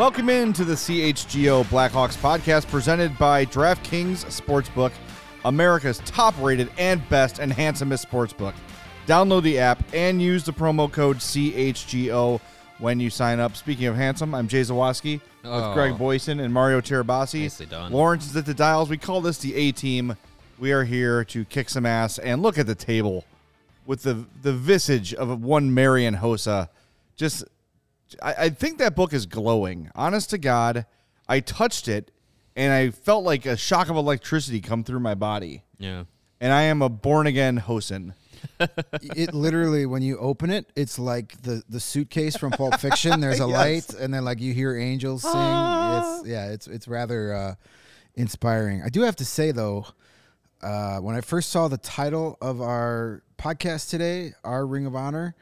Welcome into the CHGO Blackhawks podcast presented by DraftKings Sportsbook, America's top rated and best and handsomest sportsbook. Download the app and use the promo code CHGO when you sign up. Speaking of handsome, I'm Jay Zawaski with Oh. Greg Boysen and Mario Tirabassi. Nicely done. Lawrence is at the dials. We call this the A team. We are here to kick some ass and look at the table with the the visage of one Marian Hossa. Just I, I think that book is glowing. Honest to God, I touched it and I felt like a shock of electricity come through my body. Yeah. And I am a born again Hosen. it literally when you open it, it's like the the suitcase from Pulp Fiction. There's a Yes. light, and then like you hear angels sing. It's yeah, it's it's rather uh, inspiring. I do have to say though, uh, when I first saw the title of our podcast today, our Ring of Honor,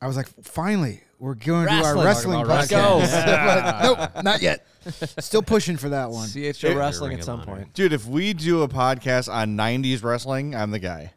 I was like, finally, we're going to do our Wrestling. wrestling Let's podcast. go. but nope, not yet. Still pushing for that one. CHO wrestling at some point. Dude, if we do a podcast on 90s wrestling, I'm the guy.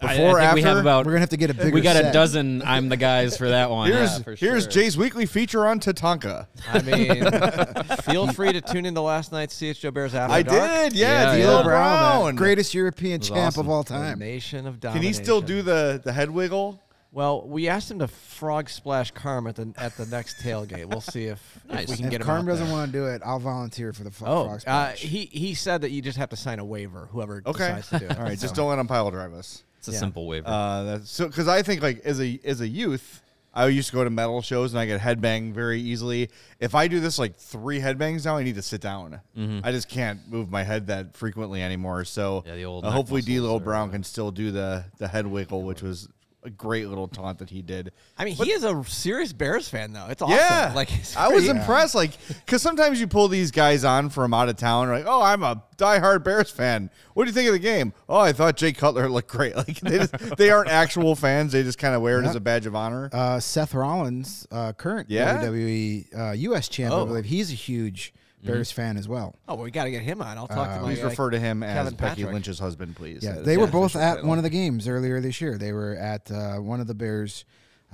Before, I, think after, we have about We're gonna have to get a bigger. we got a dozen. I'm the guys for that one. here's, yeah, for here's sure. Jay's weekly feature on Tatanka. I mean, feel free to tune in to last night's CHO Bears After I Dark. did, yeah, Yeah, D'Lo yeah. Brown. man. greatest European champ awesome. of all The time. nation of domination. Can he still do the, the head wiggle? Well, we asked him to frog splash Carm at the at the next tailgate. We'll see if, if we can If get him. Carm out doesn't want to do it, I'll volunteer for the fro- Oh, frog uh, splash. he he said that you just have to sign a waiver. Whoever Okay. decides to do it. All right, So- just don't let him pile drive us. It's a Yeah. simple waiver. Uh, that's so because I think like as a as a youth, I used to go to metal shows and I get headbang very easily. If I do this like three headbangs now, I need to sit down. I just can't move my head that frequently anymore. So Yeah, the old uh, hopefully muscles D'Lo Brown uh, can still do the the head wiggle, which was a great little taunt that he did. I mean, he is a serious Bears fan, though. It's awesome. Yeah, like it's I was great. impressed. Like, because sometimes you pull these guys on from out of town, like, oh, I'm a diehard Bears fan. What do you think of the game? Oh, I thought Jay Cutler looked great. Like, they, just, they aren't actual fans. They just kind of wear it as a badge of honor. uh, Seth Rollins, uh, current Yeah? WWE uh, U.S. champ, I Oh. believe he's a huge Mm-hmm. Bears fan as well. Oh, well, we got to get him on. I'll talk to uh, my Please guy, refer to him as Kevin Becky Patrick. Lynch's husband, please. Yeah, they is were both at title. one of the games earlier this year. They were at uh, one of the Bears.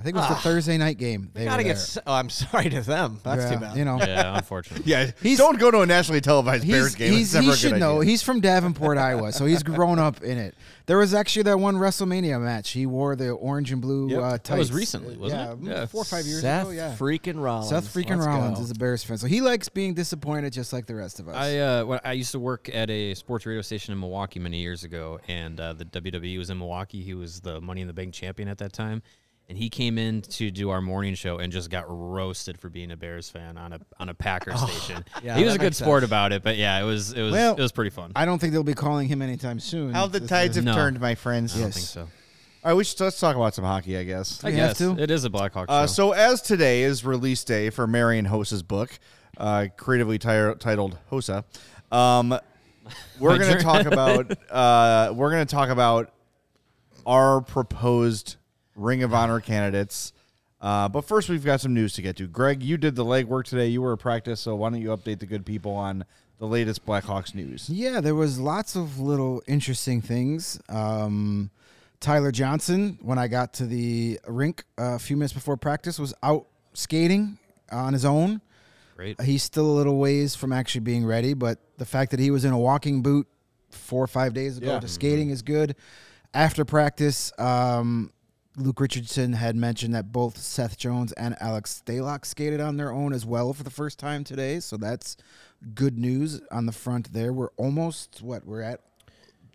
I think it was the Thursday night game. They Got to were get. there. s- Oh, I'm sorry to them. That's Yeah, too bad. You know, yeah, unfortunately. Yeah, He's- don't go to a nationally televised Bears he's, game. he's, it's never he a good should know. idea. He's from Davenport, Iowa, so he's grown up in it. There was actually that one WrestleMania match. He wore the orange and blue Yep. uh, That was recently, wasn't yeah, it? mm, Yeah. four or five years Seth ago. Yeah, freaking Rollins. Seth freaking Let's Rollins go. is a Bears fan, so he likes being disappointed just like the rest of us. I uh, when I used to work at a sports radio station in Milwaukee many years ago, and uh, the WWE was in Milwaukee. He was the Money in the Bank champion at that time, and he came in to do our morning show and just got roasted for being a Bears fan on a on a Packers station. yeah, he was a good sport sense. about it, but yeah, it was it was Well, it was pretty fun. I don't think they'll be calling him anytime soon. How the tides have No. turned, my friends. I don't yes. think so. All right, we should, let's talk about some hockey, I guess. I we have guess to? it is a Blackhawk show. Uh, so as today is release day for Marian Hossa's book, uh, creatively ti- titled Hossa, um, we're going to talk about uh, we're going to talk about our proposed Ring of Honor candidates. Uh, but first, we've got some news to get to. Greg, you did the legwork today. You were at practice, so why don't you update the good people on the latest Blackhawks news? Yeah, there was lots of little interesting things. Um, Tyler Johnson, when I got to the rink uh, a few minutes before practice, was out skating on his own. Great. He's still a little ways from actually being ready, but the fact that he was in a walking boot four or five days ago Yeah. to skating is good. After practice, um, Luke Richardson had mentioned that both Seth Jones and Alex Stalock skated on their own as well for the first time today. So that's good news on the front there. We're almost what we're at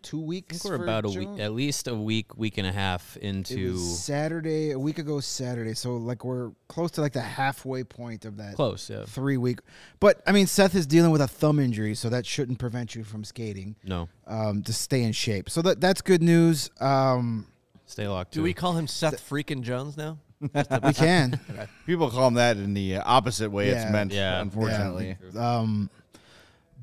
two I weeks. think we're about a Jones? week, at least a week, week and a half It into was Saturday, a week ago Saturday. So like we're close to like the halfway point of that close. Yeah. three week. But I mean, Seth is dealing with a thumb injury, so that shouldn't prevent you from skating No, um, to stay in shape. So that that's good news. Um, stay locked. Do we call him Seth freaking Jones now? we can. People call him that in the uh, opposite way Yeah. it's meant. Yeah. unfortunately. Um,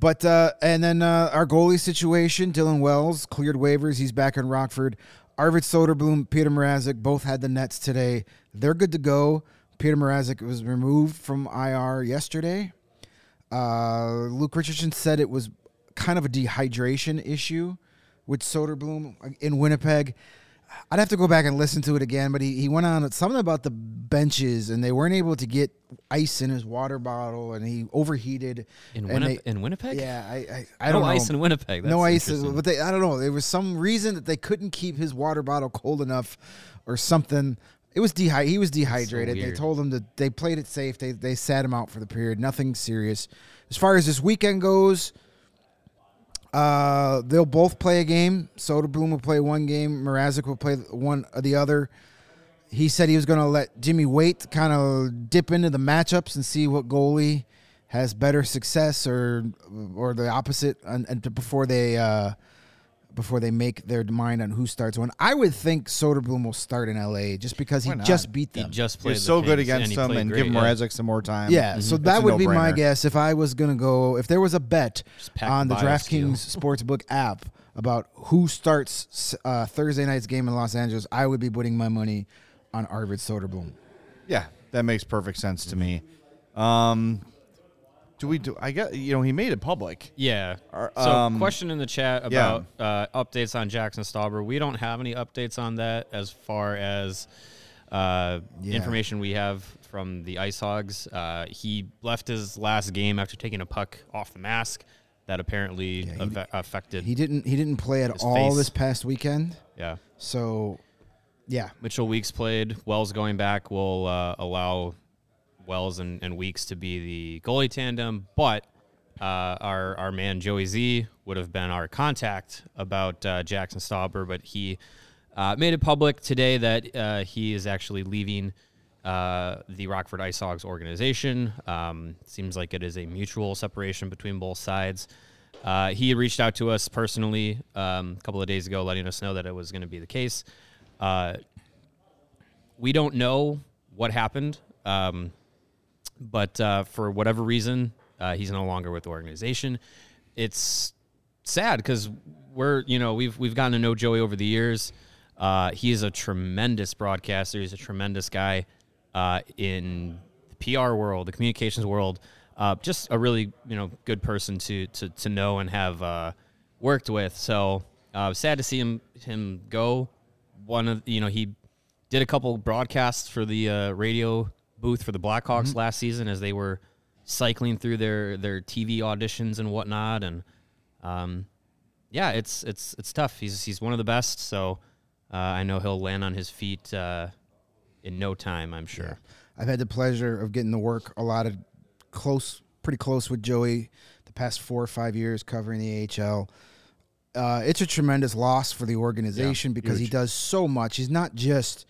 but uh, and then uh, our goalie situation, Dylan Wells cleared waivers. He's back in Rockford. Arvid Soderblom, Peter Mrazek both had the nets today. They're good to go. Peter Mrazek was removed from IR yesterday. Uh, Luke Richardson said it was kind of a dehydration issue with Soderblom in Winnipeg. I'd have to go back and listen to it again, but he, he went on something about the benches and they weren't able to get ice in his water bottle and he overheated. in, Winnipeg. they- in Winnipeg. yeah, I I, I no don't know. ice in Winnipeg. no ice, but they I don't know. There was some reason that they couldn't keep his water bottle cold enough, or something. It was dehy- He was dehydrated. they told him that they played it safe. They they sat him out for the period. Nothing serious. As far as this weekend goes, uh, they'll both play a game. Soderblom will play one game. Mrazek will play one or the other. He said he was going to let Jimmy Waite, kind of dip into the matchups and see what goalie has better success or or the opposite, and, and before they uh, before they make their mind on who starts one. I would think Soderblom will start in L.A. just because he not? just beat them. He just played. He's the so good against he them and great, give yeah. Mrazek some more time. Yeah, so that a would be my guess if I was gonna go. If there was a bet on the the bio DraftKings Sportsbook app about who starts uh, Thursday night's game in Los Angeles, I would be putting my money on Arvid Soderblom. Yeah, that makes perfect sense to me. Um, do we do? I got you know he made it public. Yeah. Are- So, um, question in the chat yeah. about uh, updates on Jackson Stauber. We don't have any updates on that as far as uh, Yeah. information we have from the Ice Hogs. Uh, he left his last game after taking a puck off the mask. That apparently he- affe- affected. He didn't. He didn't play at all face. this past weekend. yeah. So, yeah, Mitchell Weeks played. Wells going back will uh, allow Wells and, and Weeks to be the goalie tandem, but uh, our our man Joey Z would have been our contact about uh, Jackson Stauber, but he uh, made it public today that uh, he is actually leaving uh, the Rockford Ice Hogs organization. Um, seems like it is a mutual separation between both sides. Uh, he reached out to us personally um, a couple of days ago, letting us know that it was going to be the case. We don't know what happened, um, but uh, for whatever reason, uh, he's no longer with the organization. It's sad because we're you know we've we've gotten to know Joey over the years. Uh, he is a tremendous broadcaster. He's a tremendous guy uh, in the PR world, the communications world. Uh, just a really you know good person to to to know and have uh, worked with. So sad to see him him go. One of you know he did a couple broadcasts for the radio booth for the Blackhawks last season as they were cycling through their their TV auditions and whatnot. And um, yeah, it's it's it's tough. He's he's one of the best. So uh, I know he'll land on his feet uh, in no time. I'm sure. I've had the pleasure of getting to work a lot of close, pretty close with Joey the past four or five years covering the AHL. Uh, it's a tremendous loss for the organization because he does so much. He's not just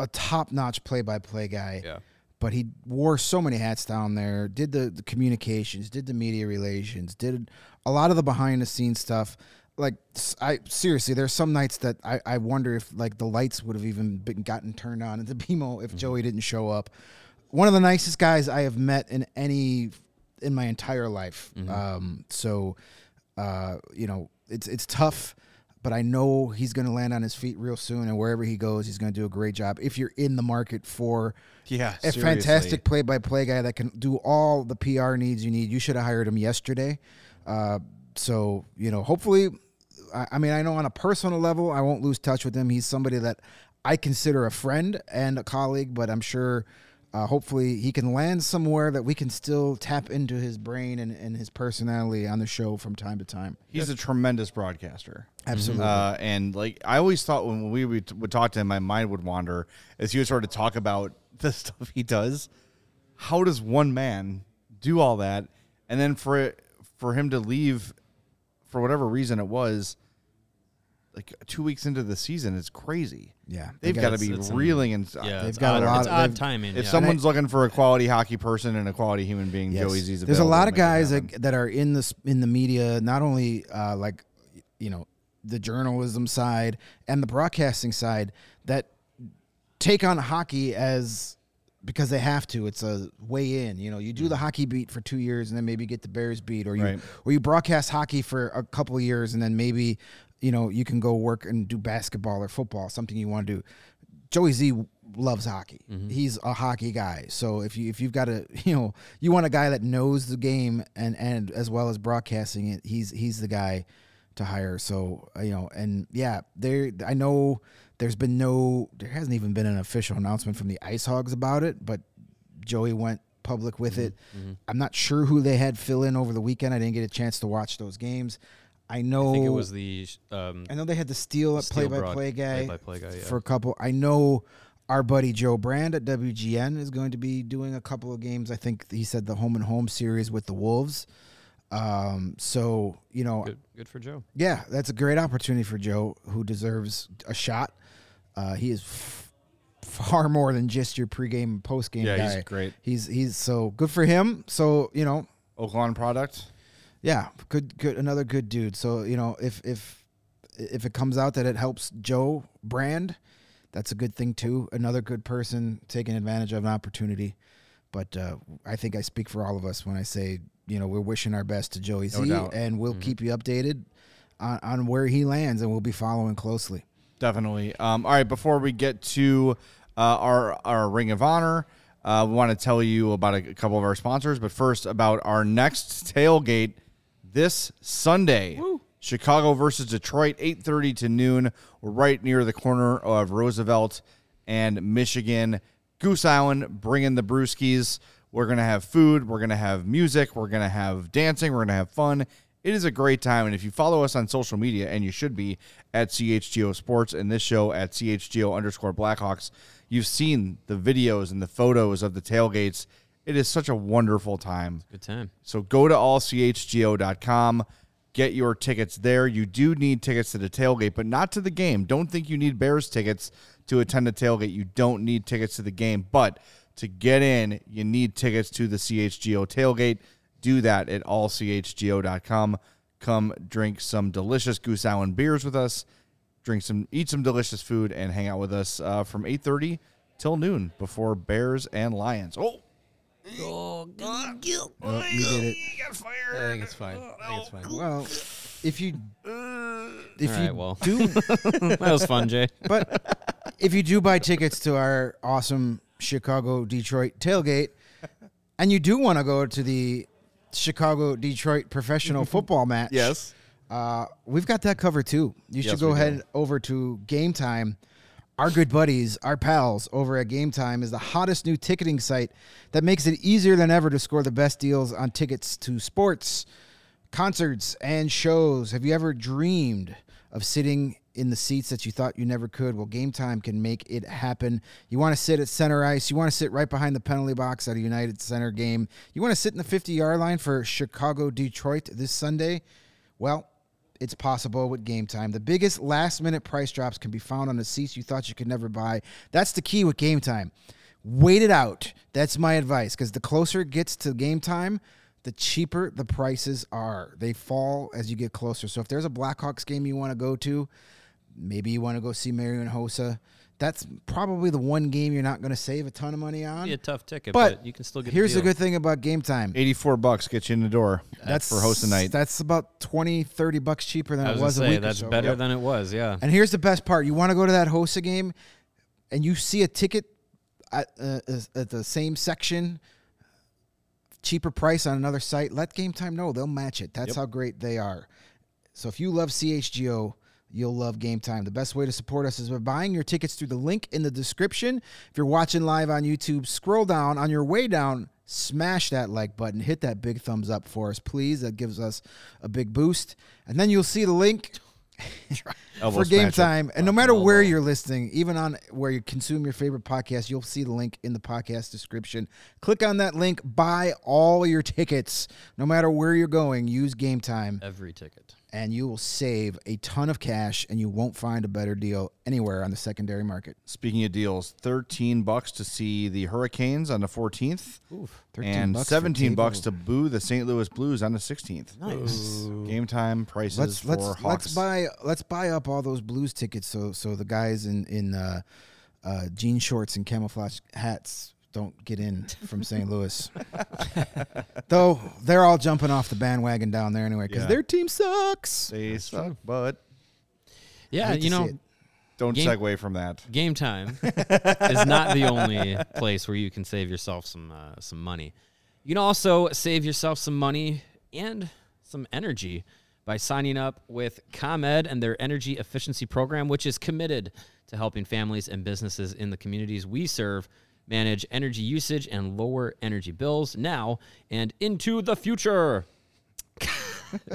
a top-notch play-by-play guy, Yeah. but he wore so many hats down there. Did the, the communications, did the media relations, did a lot of the behind-the-scenes stuff. Like I seriously, there's some nights that I, I wonder if like the lights would have even been gotten turned on at the BMO if Joey didn't show up. One of the nicest guys I have met in any in my entire life. Um, so uh, you know, it's it's tough, but I know he's going to land on his feet real soon, and wherever he goes, he's going to do a great job. If you're in the market for Yeah, a seriously. fantastic play-by-play guy that can do all the PR needs you need, you should have hired him yesterday. Uh, so you know, hopefully, I, I mean, I know on a personal level, I won't lose touch with him. He's somebody that I consider a friend and a colleague, but I'm sure Uh, hopefully, he can land somewhere that we can still tap into his brain and, and his personality on the show from time to time. He's a tremendous broadcaster. Absolutely. Uh, and like I always thought when we would, would talk to him, my mind would wander as he would sort of talk about the stuff he does. How does one man do all that, and then for it, for him to leave, for whatever reason it was, like two weeks into the season, it's crazy. Yeah, They've they got to be it's reeling and Yeah, They've it's got a lot It's of- odd they've- timing. If yeah. someone's looking for a quality hockey person and a quality human being, Yes. Joey Z's There's a lot of guys that, that are in this in the media, not only uh, like you know the journalism side and the broadcasting side that take on hockey as because they have to. It's a way in. You know, you do the hockey beat for two years and then maybe get the Bears beat, or you Right. or you broadcast hockey for a couple of years and then maybe you know you can go work and do basketball or football, something you want to do. Joey Z loves hockey. Mm-hmm. He's a hockey guy. So if you if you've got a you know you want a guy that knows the game and and as well as broadcasting it, he's he's the guy to hire. So uh, you know and yeah, there I know there's been no there hasn't even been an official announcement from the Ice Hogs about it, but Joey went public with mm-hmm. it. Mm-hmm. I'm not sure who they had fill in over the weekend. I didn't get a chance to watch those games. I know I think it was the um, I know they had the steel Steel play-by-play guy, play-by-play guy, yeah. for a couple. I know our buddy Joe Brand at WGN is going to be doing a couple of games. I think he said the home and home series with the Wolves. Um, so you know, good, good for Joe. yeah, that's a great opportunity for Joe, who deserves a shot. Uh, he is f- far more than just your pregame and postgame Yeah, guy. he's great. He's he's so good for him. So you know, Oakland product. Yeah, good, good, another good dude. So you know, if if if it comes out that it helps Joe Brand, that's a good thing too. Another good person taking advantage of an opportunity. But uh, I think I speak for all of us when I say, you know, we're wishing our best to Joey No Z, doubt. and we'll keep you updated on, on where he lands, and we'll be following closely. Definitely. Um, all right, before we get to uh, our our Ring of Honor, uh, we want to tell you about a, a couple of our sponsors. But first, about our next tailgate this Sunday, Chicago versus Detroit, eight thirty to noon. We're right near the corner of Roosevelt and Michigan. Goose Island, bringing the brewskis. We're gonna have food. We're gonna have music. We're gonna have dancing. We're gonna have fun. It is a great time, and if you follow us on social media, and you should be at CHGO Sports and this show at CHGO underscore Blackhawks, you've seen the videos and the photos of the tailgates. It is such a wonderful time. Good time. So go to allchgo.com, get your tickets there. You do need tickets to the tailgate, but not to the game. Don't think you need Bears tickets to attend the tailgate. You don't need tickets to the game, but to get in, you need tickets to the CHGO tailgate. Do that at allchgo.com. Come drink some delicious Goose Island beers with us. Drink some, eat some delicious food, and hang out with us uh, from eight thirty till noon before Bears and Lions. Oh, Oh, God, you did it. got fired. I think it's fine. I think it's fine. Well, if you if All you right, well. do That was fun, Jay. But if you do buy tickets to our awesome Chicago Detroit tailgate, and you do want to go to the Chicago Detroit professional football match, yes. uh, we've got that covered too. You should Yes, go we do. ahead over to Game Time. Our good buddies, our pals over at Game Time is the hottest new ticketing site that makes it easier than ever to score the best deals on tickets to sports, concerts, and shows. Have you ever dreamed of sitting in the seats that you thought you never could? Well, Game Time can make it happen. You want to sit at center ice, you want to sit right behind the penalty box at a United Center game, you want to sit in the 50 yard line for Chicago Detroit this Sunday? Well, it's possible with Game Time. The biggest last minute price drops can be found on the seats you thought you could never buy. That's the key with Game Time. Wait it out. That's my advice because the closer it gets to game time, the cheaper the prices are. They fall as you get closer. So if there's a Blackhawks game you want to go to, maybe you want to go see Marian Hossa. That's probably the one game you're not going to save a ton of money on. Be a tough ticket, but, but, you can still get. Here's the, the good thing about Game Time. 84 bucks gets you in the door. That's for host night. That's about 20, 30 bucks cheaper than I it was, was gonna a say week or that's so better ago. than it was. Yeah. And here's the best part: you want to go to that Hossa game, and you see a ticket at, uh, at the same section, cheaper price on another site. Let Game Time know; they'll match it. That's how great they are. So if you love CHGO, You'll love game time. The best way to support us is by buying your tickets through the link in the description. If you're watching live on YouTube, scroll down. On your way down, smash that like button. Hit that big thumbs up for us, please. That gives us a big boost. And then you'll see the link for game smash it. time. And no matter where you're listening, even on where you consume your favorite podcast, you'll see the link in the podcast description. Click on that link, buy all your tickets. No matter where you're going, use game time, Every ticket. And you will save a ton of cash, and you won't find a better deal anywhere on the secondary market. Speaking of deals, thirteen bucks to see the Hurricanes on the fourteenth, 13 and bucks seventeen bucks to boo the St. Louis Blues on the sixteenth. Nice. Game time prices Let's for let's Hawks. let's buy let's buy up all those Blues tickets so so the guys in in uh, uh, jean shorts and camouflage hats don't get in from St. Louis. Though they're all jumping off the bandwagon down there anyway because Yeah. their team sucks. They suck, but Yeah, you know, don't Game- segue from that. game time is not the only place where you can save yourself some uh, some money. You can also save yourself some money and some energy by signing up with ComEd and their energy efficiency program, which is committed to helping families and businesses in the communities we serve manage energy usage and lower energy bills now and into the future.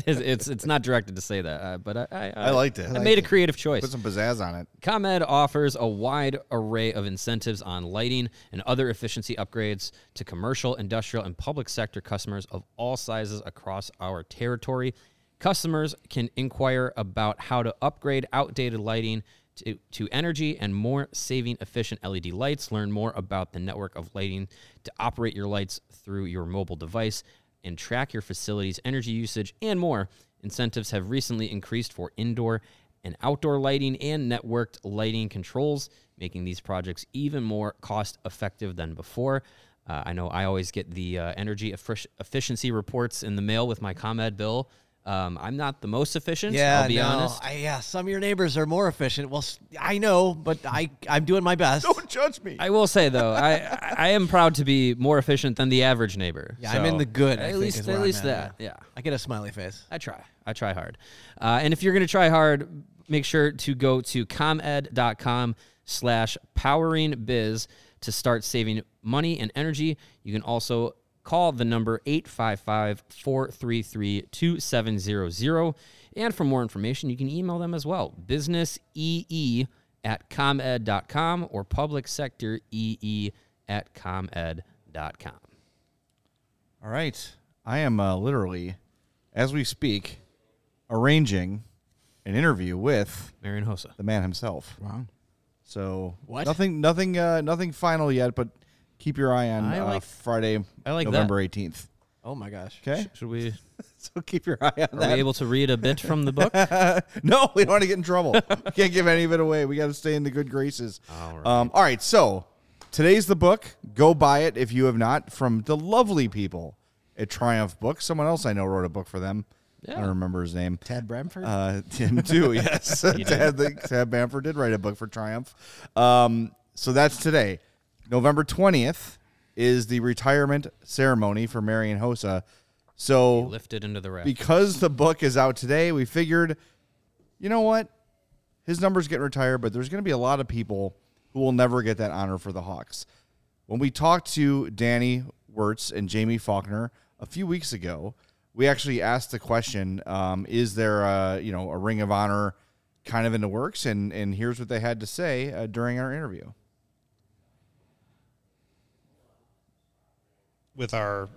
it's, it's it's not directed to say that, uh, but I I, I liked it. I made a creative choice. Put some pizzazz on it. ComEd offers a wide array of incentives on lighting and other efficiency upgrades to commercial, industrial, and public sector customers of all sizes across our territory. Customers can inquire about how to upgrade outdated lighting to, to energy and more saving efficient LED lights. Learn more about the network of lighting to operate your lights through your mobile device and track your facility's energy usage and more. Incentives have recently increased for indoor and outdoor lighting and networked lighting controls, making these projects even more cost effective than before. Uh, I know I always get the uh, energy effic- efficiency reports in the mail with my ComEd bill. Um, I'm not the most efficient, Yeah, I'll be no, honest. I, yeah, some of your neighbors are more efficient. Well, I know, but I I'm doing my best. Don't judge me. I will say though, I I am proud to be more efficient than the average neighbor. Yeah, I'm in the good, I At think, least, is at where I'm least at, that. yeah. Yeah. I get a smiley face. I try. I try hard. Uh, and if you're going to try hard, make sure to go to comed.com slash powering biz to start saving money and energy. You can also call the number 855-433-2700. And for more information, you can email them as well. businessee at comed.com or public sector ee at comed.com. All right. I am uh, literally, as we speak, arranging an interview with Marian Hossa. the man himself. Wow. So What? nothing, nothing, uh, nothing final yet, but keep your eye on I uh, like- Friday, I like that. November eighteenth. Oh my gosh. Okay, Should we so keep your eye on that? are that. we able to read a bit from the book? no, we don't want to get in trouble. we can't give any of it away. We got to stay in the good graces. All right. Um, all right. So today's the book. Go buy it if you have not. From the lovely people at Triumph Books. Someone else I know wrote a book for them. I Yeah. don't remember his name. Tab Bamford. Uh, Tim too. Yes, Tab, the, Tab Bamford did write a book for Triumph. Um, so that's today, November twentieth is the retirement ceremony for Marian Hossa. So lifted into the raft. because the book is out today, we figured, you know what? His number's getting retired, but there's going to be a lot of people who will never get that honor for the Hawks. When we talked to Danny Wirtz and Jaime Faulkner a few weeks ago, we actually asked the question: um, Is there a you know a Ring of Honor kind of in the works? And and here's what they had to say uh, during our interview. With our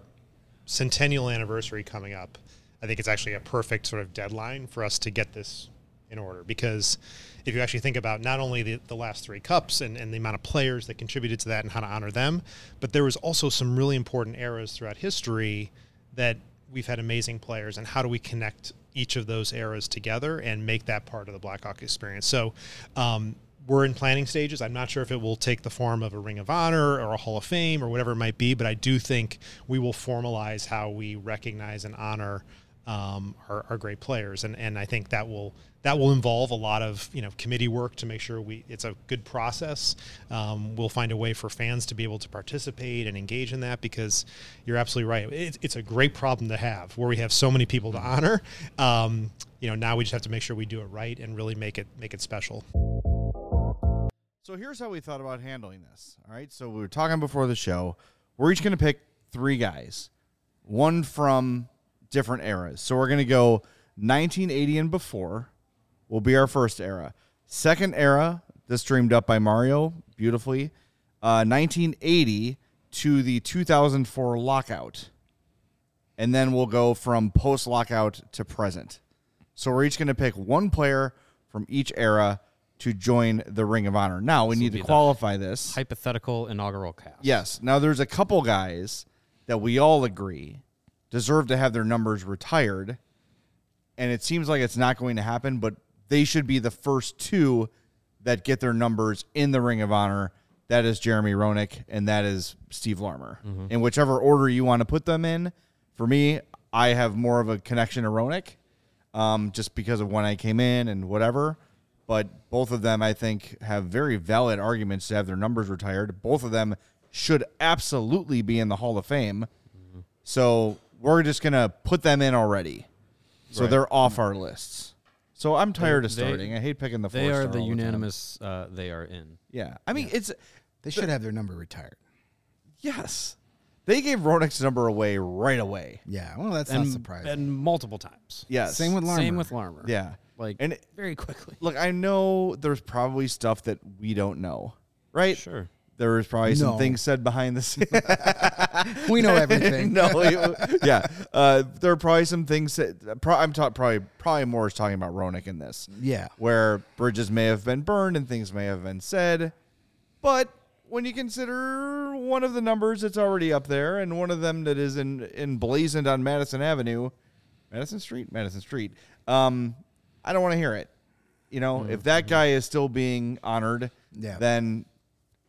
centennial anniversary coming up, I think it's actually a perfect sort of deadline for us to get this in order. Because if you actually think about not only the, the last three cups and, and the amount of players that contributed to that and how to honor them, but there was also some really important eras throughout history that we've had amazing players. And how do we connect each of those eras together and make that part of the Blackhawk experience? So, um, we're in planning stages. I'm not sure if it will take the form of a Ring of Honor or a Hall of Fame or whatever it might be, but I do think we will formalize how we recognize and honor um, are, are great players, and and I think that will that will involve a lot of you know committee work to make sure we it's a good process. Um, we'll find a way for fans to be able to participate and engage in that because you're absolutely right. It's, it's a great problem to have where we have so many people to honor. Um, you know, now we just have to make sure we do it right and really make it make it special. So here's how we thought about handling this. All right. So we were talking before the show. We're each going to pick three guys, one from different eras. So we're going to go 1980 and before will be our first era. Second era, this dreamed up by Mario beautifully. Uh, 1980 to the 2004 lockout. And then we'll go from post lockout to present. So we're each going to pick one player from each era to join the Ring of Honor. Now we This need to qualify this. Hypothetical inaugural cast. Yes. Now there's a couple guys that we all agree deserve to have their numbers retired. And it seems like it's not going to happen, but they should be the first two that get their numbers in the Ring of Honor. That is Jeremy Roenick and that is Steve Larmer. In whichever order you want to put them in. For me, I have more of a connection to Roenick um, just because of when I came in and whatever. But both of them, I think, have very valid arguments to have their numbers retired. Both of them should absolutely be in the Hall of Fame. So we're just gonna put them in already. So Right. they're off our lists. So I'm tired of They- starting. I hate picking the. They four are the all time. unanimous. Uh, they are in. Yeah, I mean it's They should have their number retired. yes. They gave Roenick's number away right away. Yeah, well, that's and, not surprising. And multiple times. Yes. Same with Larmer. Same with Larmer. Yeah. Like And it- very quickly. Look, I know there's probably stuff that we don't know, right? Sure. There was probably some things said behind the scenes. we know everything. no, you- yeah. Uh, there are probably some things that pro- I'm talking probably probably more is talking about Roenick in this. Yeah. where bridges may have been burned and things may have been said, but when you consider one of the numbers that's already up there and one of them that is in emblazoned on Madison Avenue, Madison Street, Madison Street, um, I don't want to hear it. You know, if that mm-hmm. guy is still being honored, Yeah. then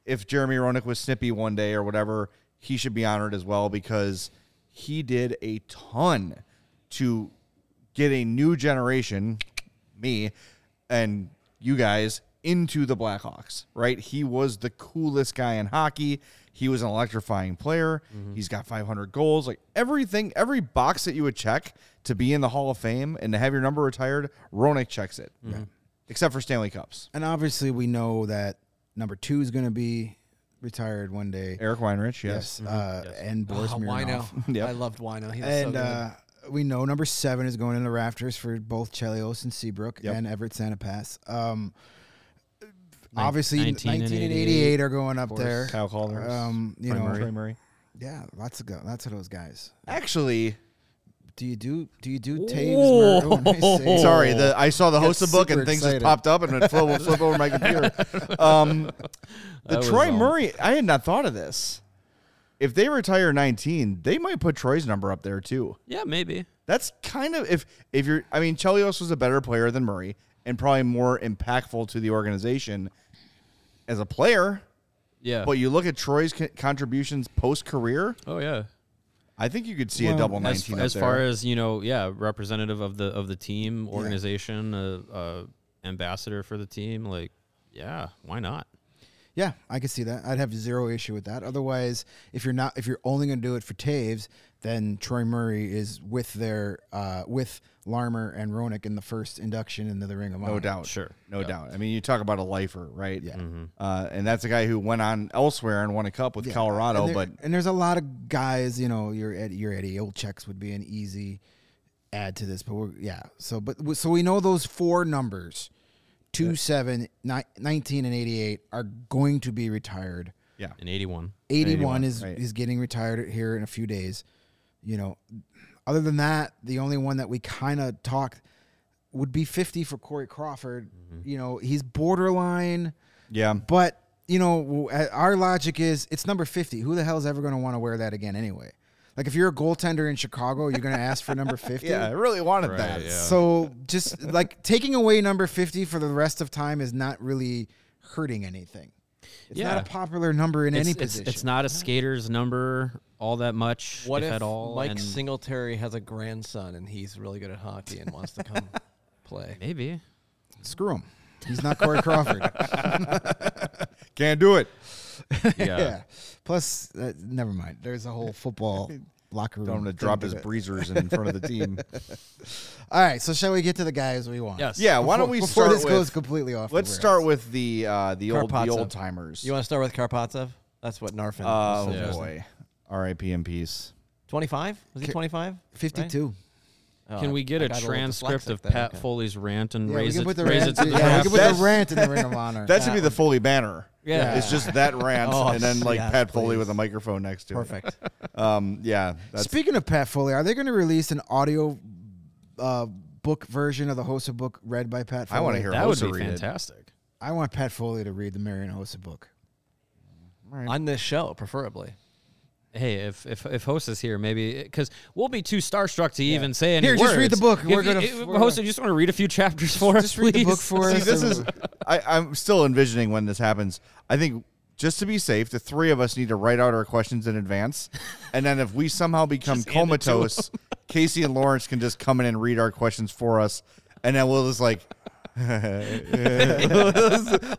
if Jeremy Roenick was snippy one day or whatever, he should be honored as well because he did a ton to get a new generation, me and you guys, into the Blackhawks, right? He was the coolest guy in hockey. He was an electrifying player. He's got 500 goals. Like everything, every box that you would check to be in the Hall of Fame and to have your number retired, Roenick checks it. Except for Stanley Cups. And obviously, we know that number two is going to be retired one day. Eric Weinrich, yes. Yes, uh, and Boris Oh, Smirnov. Wino. Yep. I loved Wino. He was And so good. uh, we know number seven is going in the rafters for both Chelios and Seabrook Yep. and Everett Sanipass. Um, Nin- obviously, 19, 19 and and 88, 88 are going up course. there. Kyle Calder. Um, you Troy know, Murray. Troy Murray. yeah, lots of go- lots of those guys. Actually, Do you do do you do Toews? Murray when I sorry, the I saw the Got host of book and things excited. just popped up and it flew, flip over my computer. Um, the Troy all. Murray, I had not thought of this. If they retire 19, they might put Troy's number up there too. Yeah, maybe. That's kind of if if you're. I mean, Chelios was a better player than Murray and probably more impactful to the organization as a player. Yeah. But you look at Troy's co- contributions post career. oh yeah. I think you could see a Well, double As, up as there. far as you know, yeah, representative of the of the team, organization, uh, uh, ambassador for the team. Like, yeah, why not? Yeah, I could see that. I'd have zero issue with that. Otherwise, if you're not, if you're only going to do it for Toews, then Troy Murray is with their uh, with Larmer and Roenick in the first induction into the Ring of Honor. No doubt. Sure. No Yeah. doubt. I mean, you talk about a lifer, right? Yeah. Uh, and that's a guy who went on elsewhere and won a cup with Yeah, Colorado, and there- but and there's a lot of guys. You know, your Eddie, your Eddie Olczyks would be an easy add to this, but we're yeah. So, but so we know those four numbers, two, seven, ni- 19, and eighty eight, are going to be retired. yeah. In eighty one. 81 81, is right. is getting retired here in a few days. You know, other than that, the only one that we kind of talk would be 50 for Corey Crawford. You know, he's borderline, Yeah. but you know, uh, our logic is it's number 50. Who the hell is ever going to want to wear that again anyway? Like if you're a goaltender in Chicago, you're going to ask for number 50. Yeah, I really wanted Right, that. yeah. So just like taking away number 50 for the rest of time is not really hurting anything. It's Yeah. not a popular number in it's, any it's, position. it's not a skater's number all that much, What if, if at all. Mike and Singletary has a grandson and he's really good at hockey and wants to come play? maybe. Screw him. He's not Corey Crawford. Can't do it. Yeah. yeah. Plus, uh, never mind. There's a whole football locker room. Don't want to drop his it. breezers in front of the team. All right. So shall we get to the guys we want? Yes. Yeah, why don't we before start this with, goes completely off? Let's rails. start with the uh, the old the old timers. You want to start with Karpatsev? That's what Narfin. Oh was Yeah. Suggesting. boy, R.I.P. in peace. 25? Was he 25? 52. Oh, Can we get I a got little transcript dyslexic of there, Pat okay. Foley's rant and Yeah, raise it, the raise rant. it to the yeah, we top. can put the rant in the Ring of Honor. That should be the Foley banner. Yeah. It's just that rant Oh, and then like yes, Pat Foley please. with a microphone next to Perfect. it. Perfect. Um, yeah. That's, Speaking of Pat Foley, are they going to release an audio uh, book version of the Hossa book read by Pat Foley? I want to hear That would be read it. fantastic. I want Pat Foley to read the Marian Hossa book. On this show, preferably. Hey, if if if host is here, maybe because we'll be too starstruck to even say any Here, just read the book. We're If gonna- you- we're host, gonna- you just want to read a few chapters for us, Just read the book for See, us. this is. I, I'm still envisioning when this happens. I think just to be safe, the three of us need to write out our questions in advance, and then if we somehow become Just hand it to comatose, Casey and Lawrence can just come in and read our questions for us, and then we'll just like.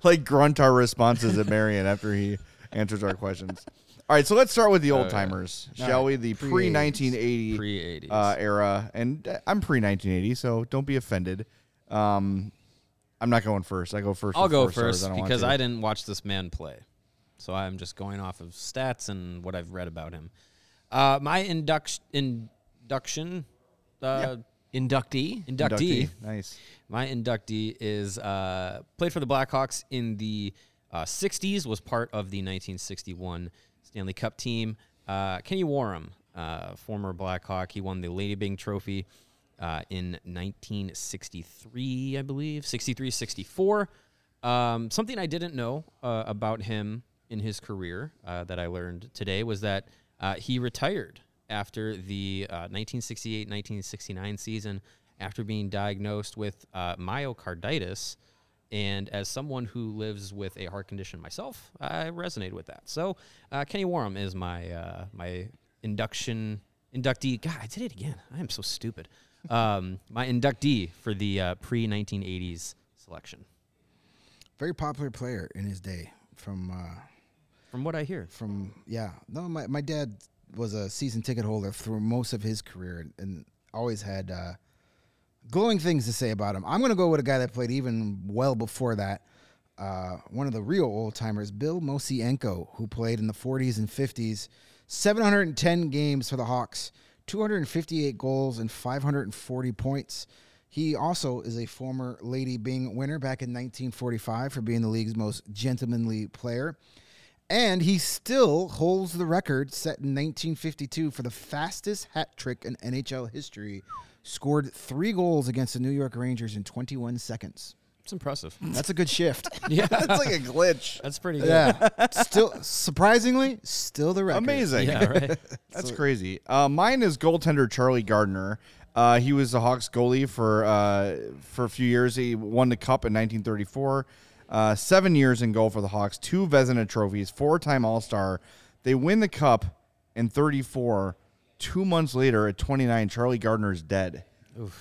like grunt our responses at Marian after he answers our questions. All right, so let's start with the old timers, shall we? The pre 1980 Pre-eighties. uh, era, and uh, I'm pre 1980, so don't be offended. Um, I'm not going first. I go 1st I'll go four stars. first I because. I didn't watch this man play, so I'm just going off of stats and what I've read about him. Uh, my induction induction uh, Inductee. inductee. Nice. My inductee is uh, played for the Blackhawks in the uh, 60s, was part of the 1961 Stanley Cup team. Uh, Kenny Wharram, uh, former Blackhawk, he won the Lady Byng Trophy uh, in 1963, I believe, 63 64. Um, something I didn't know about him in his career that I learned today was that he retired after the uh, 1968 1969 season after being diagnosed with myocarditis. And as someone who lives with a heart condition myself, I resonate with that. So uh, Kenny Wharram is my uh, my induction inductee. God, I did it again. I am so stupid. Um, my inductee for the uh, pre 1980s selection. very popular player in his day. From uh, From what I hear, from yeah, no, my my dad was a season ticket holder through most of his career and, and always had uh, glowing things to say about him. I'm going to go with a guy that played even well before that. Uh, one of the real old timers, Bill Mosienko, who played in the 40s and 50s, 710 games for the Hawks, 258 goals and 540 points. He also is a former Lady Byng winner back in 1945 for being the league's most gentlemanly player. And he still holds the record set in 1952 for the fastest hat trick in NHL history. Scored three goals against the New York Rangers in 21 seconds. it's impressive. That's a good shift. yeah, That's like a glitch. that's pretty good. yeah. Still, surprisingly, still the record. Amazing. Yeah, right. That's crazy. Uh, mine is goaltender Charlie Gardiner. Uh, he was the Hawks goalie for uh, for a few years. He won the cup in 1934. Uh, seven years in goal for the Hawks. Two Vezina trophies. Four-time All-Star. They win the cup in 34. Two months later, at 29, Charlie Gardiner is dead.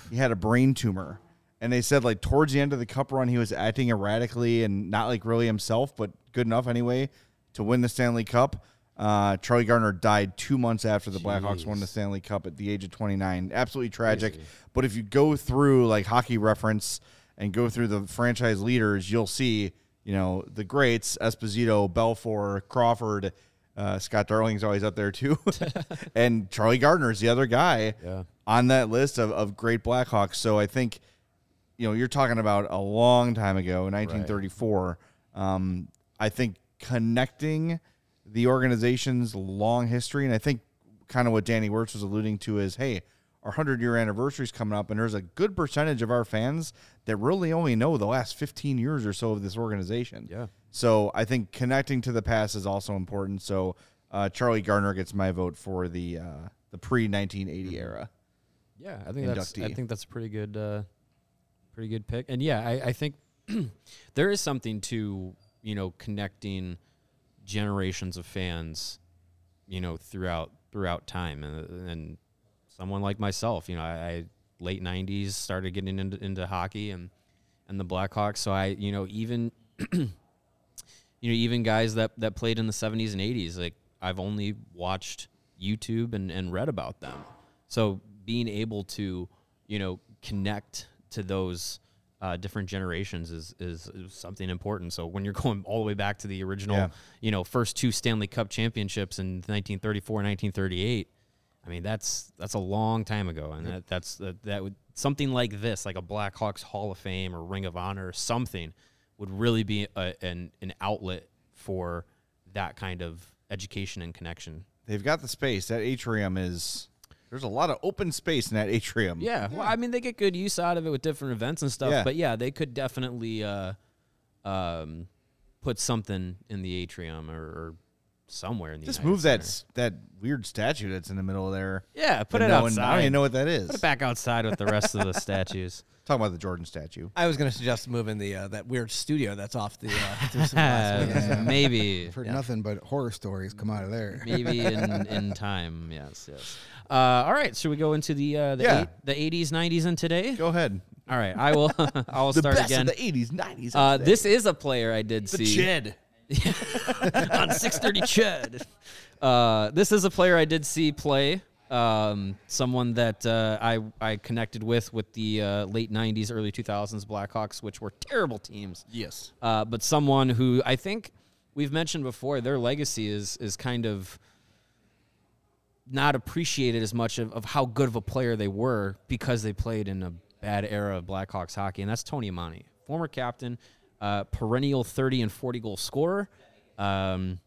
He had a brain tumor. And they said, like, towards the end of the cup run, he was acting erratically and not like really himself, but good enough anyway to win the Stanley Cup. Uh, Charlie Gardiner died two months after the Blackhawks won the Stanley Cup at the age of 29. Absolutely tragic. But if you go through like hockey reference and go through the franchise leaders, you'll see, you know, the greats Esposito, Belfour, Crawford, uh, Scott Darling's always up there too. and Charlie Gardiner's the other guy Yeah. on that list of, of great Blackhawks. So I think, you know, you're talking about a long time ago, 1934. Um, I think connecting the organization's long history, and I think kind of what Danny Wirtz was alluding to is, hey, our 100 year anniversary is coming up, and there's a good percentage of our fans that really only know the last 15 years or so of this organization. Yeah. So I think connecting to the past is also important. So uh, Charlie Garner gets my vote for the uh, the pre 1980 era. Yeah, I think that's I think that's a pretty good uh, pretty good pick. And yeah, I, I think there is something to you know, connecting generations of fans, you know, throughout throughout time, and, and someone like myself, you know, I, I late '90s started getting into, into hockey and and the Blackhawks, so I, you know, even you know, even guys that that played in the '70s and '80s, like I've only watched YouTube and and read about them, so being able to, you know, connect to those uh, different generations is, is something important. So when you're going all the way back to the original, Yeah. you know, first two Stanley Cup championships in 1934 and 1938, I mean that's that's a long time ago, and that, that's that, that would something like this, like a Blackhawks Hall of Fame or Ring of Honor or something, would really be a, an an outlet for that kind of education and connection. They've got the space. That atrium is. There's a lot of open space in that atrium. Yeah, well, I mean, they get good use out of it with different events and stuff. Yeah. But yeah, they could definitely uh, um, put something in the atrium or, or somewhere in the. Just United move that Center. s- that weird statue that's in the middle of there. Yeah, put That it no one- outside. I don't even know what that is. Put it back outside with the rest of the statues. Talking about the Jordan statue. I was going to suggest moving the uh, that weird studio that's off the. Uh, through some Las Vegas. Yeah. maybe, I've heard Yeah. nothing but horror stories come out of there. maybe in in time. Yes, yes. Uh, all right, should we go into the uh, the Yeah. eight, the eighties, nineties, and today? Go ahead. All right, I will. I will The start best again. of the 80s, 90s. uh, this is a player I did The see. Chid. on 630 Chud. Uh, this is a player I did see play. Um, someone that uh, I I connected with with the uh, late 90s, early 2000s Blackhawks, which were terrible teams. Yes. Uh, but someone who I think we've mentioned before, their legacy is is kind of not appreciated as much of, of how good of a player they were because they played in a bad era of Blackhawks hockey, and that's Tony Amonte, former captain, uh, perennial 30 and 40 goal scorer. Um,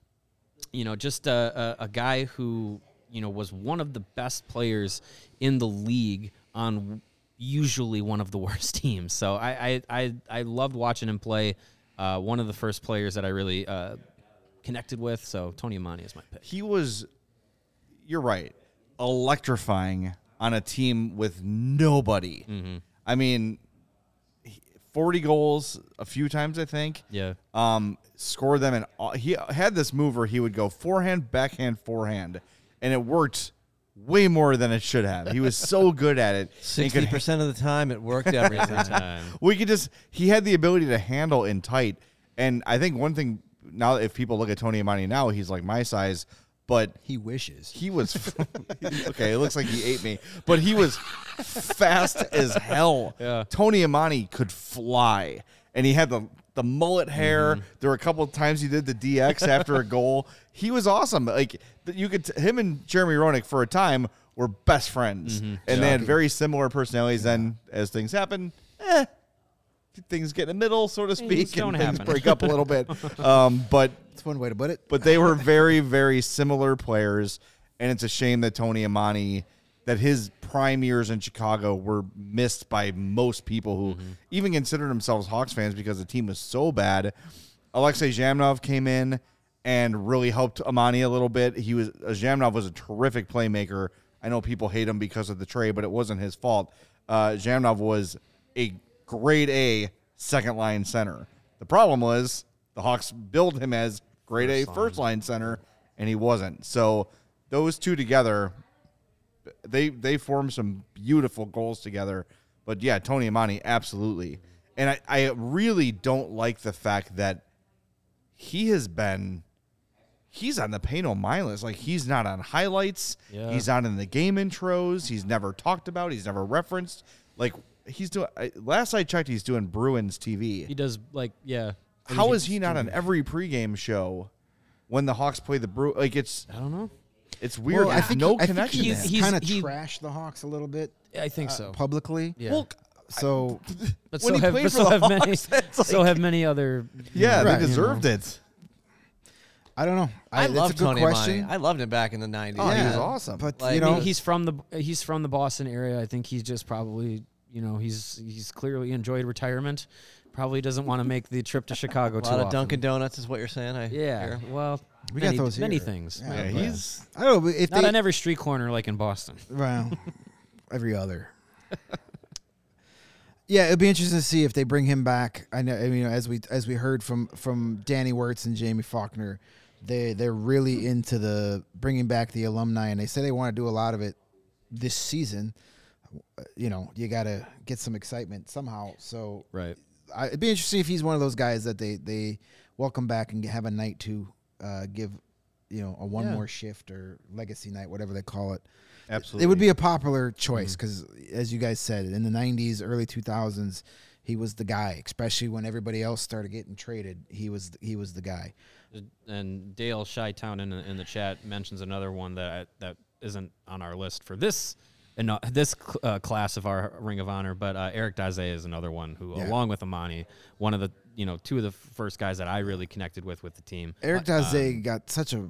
you know, just a, a, a guy who you know was one of the best players in the league on usually one of the worst teams. So I I I, I loved watching him play. Uh, one of the first players that I really uh, connected with. So Tony Amonte is my pick. he was you're right electrifying on a team with nobody Mm-hmm. i mean 40 goals a few times i think Yeah. um scored them and all- he had this move where he would go forehand backhand forehand and it worked way more than it should have he was so good at it Sixty percent of the time, it worked every time. Time. we could just he had the ability to handle in tight and i think one thing now if people look at tony amonte now he's like my size but He wishes. he was okay. It looks like he ate me, but he was fast as hell. Yeah. Tony Amonte could fly, and he had the the mullet hair. Mm-hmm. There were a couple of times he did the DX after a goal. He was awesome. Like you could, him and Jeremy Roenick for a time were best friends, Mm-hmm. and they had very similar personalities. Then, as things happen, eh, things get in the middle, so to Things speak, don't and things happen. break up a little bit. Um, but That's one way to put it. but they were very, very similar players, and it's a shame that Tony Amonte, that his prime years in Chicago were missed by most people who even considered themselves Hawks fans because the team was so bad. Alexei Zhamnov came in and really helped Amonte a little bit. He was uh, Zhamnov was a terrific playmaker. I know people hate him because of the trade, but it wasn't his fault. Uh, Zhamnov was a grade A second line center. The problem was the Hawks billed him as grade A first line center, and he wasn't. So those two together, they they formed some beautiful goals together. But yeah, Tony Amonte, absolutely. And I, I really don't like the fact that he has been he's on the pain no mindless. Like he's not on highlights. Yeah. He's not in the game intros. He's never talked about. He's never referenced. Like he's doing. I, last I checked, he's doing Bruins TV. He does like yeah. How is he not on every pregame show when the Hawks play the Brew? Like it's I don't know. it's weird. Well, I There's think no I think connection. he's, he's- kind of he- trashed the Hawks a little bit I think uh, so. publicly. Yeah. Well, So but when so he have, played but for so the have many. Hawks, that's so have many other. yeah, Right, they you deserved know. it. I don't know. I, that's love Tony question. Amonte. I loved him back in the '90s. Oh, he was awesome. But Like, you I know, mean, he's from the he's from the Boston area. I think he's just probably you know he's he's clearly enjoyed retirement. Probably doesn't want to make the trip to Chicago a too lot of often. Dunkin' Donuts is what you're saying. I Yeah. hear. Well, We got many, those many here. things. Yeah, Yeah, he's I don't know if Not they on every street corner like in Boston. well, every other. Yeah, it'd be interesting to see if they bring him back. I know, I mean, as we as we heard from from Danny Wirtz and Jaime Faulkner, they they're really into the bringing back the alumni, and they say they want to do a lot of it this season. You know, you got to get some excitement somehow. So Right. I, it'd be interesting if he's one of those guys that they they welcome back and have a night to uh, give, you know, a one Yeah. more shift or legacy night, whatever they call it. Absolutely. It would be a popular choice because, as you guys said, in the '90s, early 2000s, he was the guy. Especially when everybody else started getting traded, he was he was the guy. And Dale Shytown in the, in the chat mentions another one that that isn't on our list for this and uh, this uh, class of our Ring of Honor, but uh, Eric Daze is another one who, Yeah. along with Amonte, one of the you know two of the first guys that I really connected with with the team. Eric Daze got such a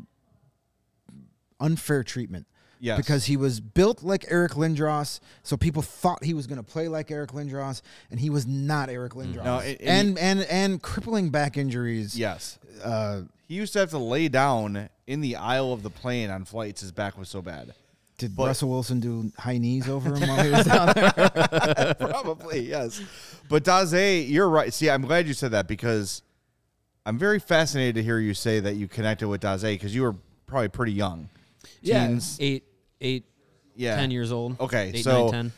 unfair treatment. Yes. Because he was built like Eric Lindros, so people thought he was going to play like Eric Lindros, and he was not Eric Lindros. No, and- and, and and crippling back injuries. Yes. Uh, He used to have to lay down in the aisle of the plane on flights. His back was so bad. Did But- Russell Wilson do high knees over him while he was down there? Probably, yes. But Daze, you're right. See, I'm glad you said that because I'm very fascinated to hear you say that you connected with Daze because you were probably pretty young. Yeah. Teens. Eight, eight, Yeah. ten years old. Okay, eight, so- nine, ten.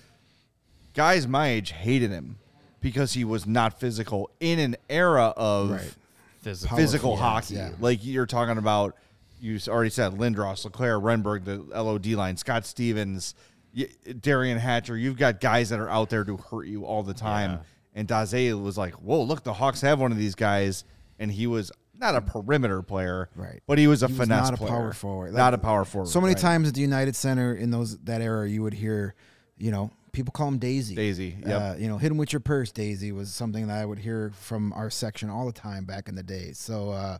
Guys my age hated him because he was not physical in an era of Right. Physical. physical hockey. yeah. Like you're talking about, you already said Lindros, LeClair, Renberg, the LOD line, Scott Stevens, Derian Hatcher. You've got guys that are out there to hurt you all the time. And Daze was like, whoa, look, the Hawks have one of these guys. And he was not a perimeter player, Right. But he was a He was finesse not a power forward. Not a power forward. so many right. times at the United Center in those that era, you would hear, you know, people call him Daisy. Daisy, yeah. Uh, you know, hit him with your purse, Daisy was something that I would hear from our section all the time back in the day. So, uh,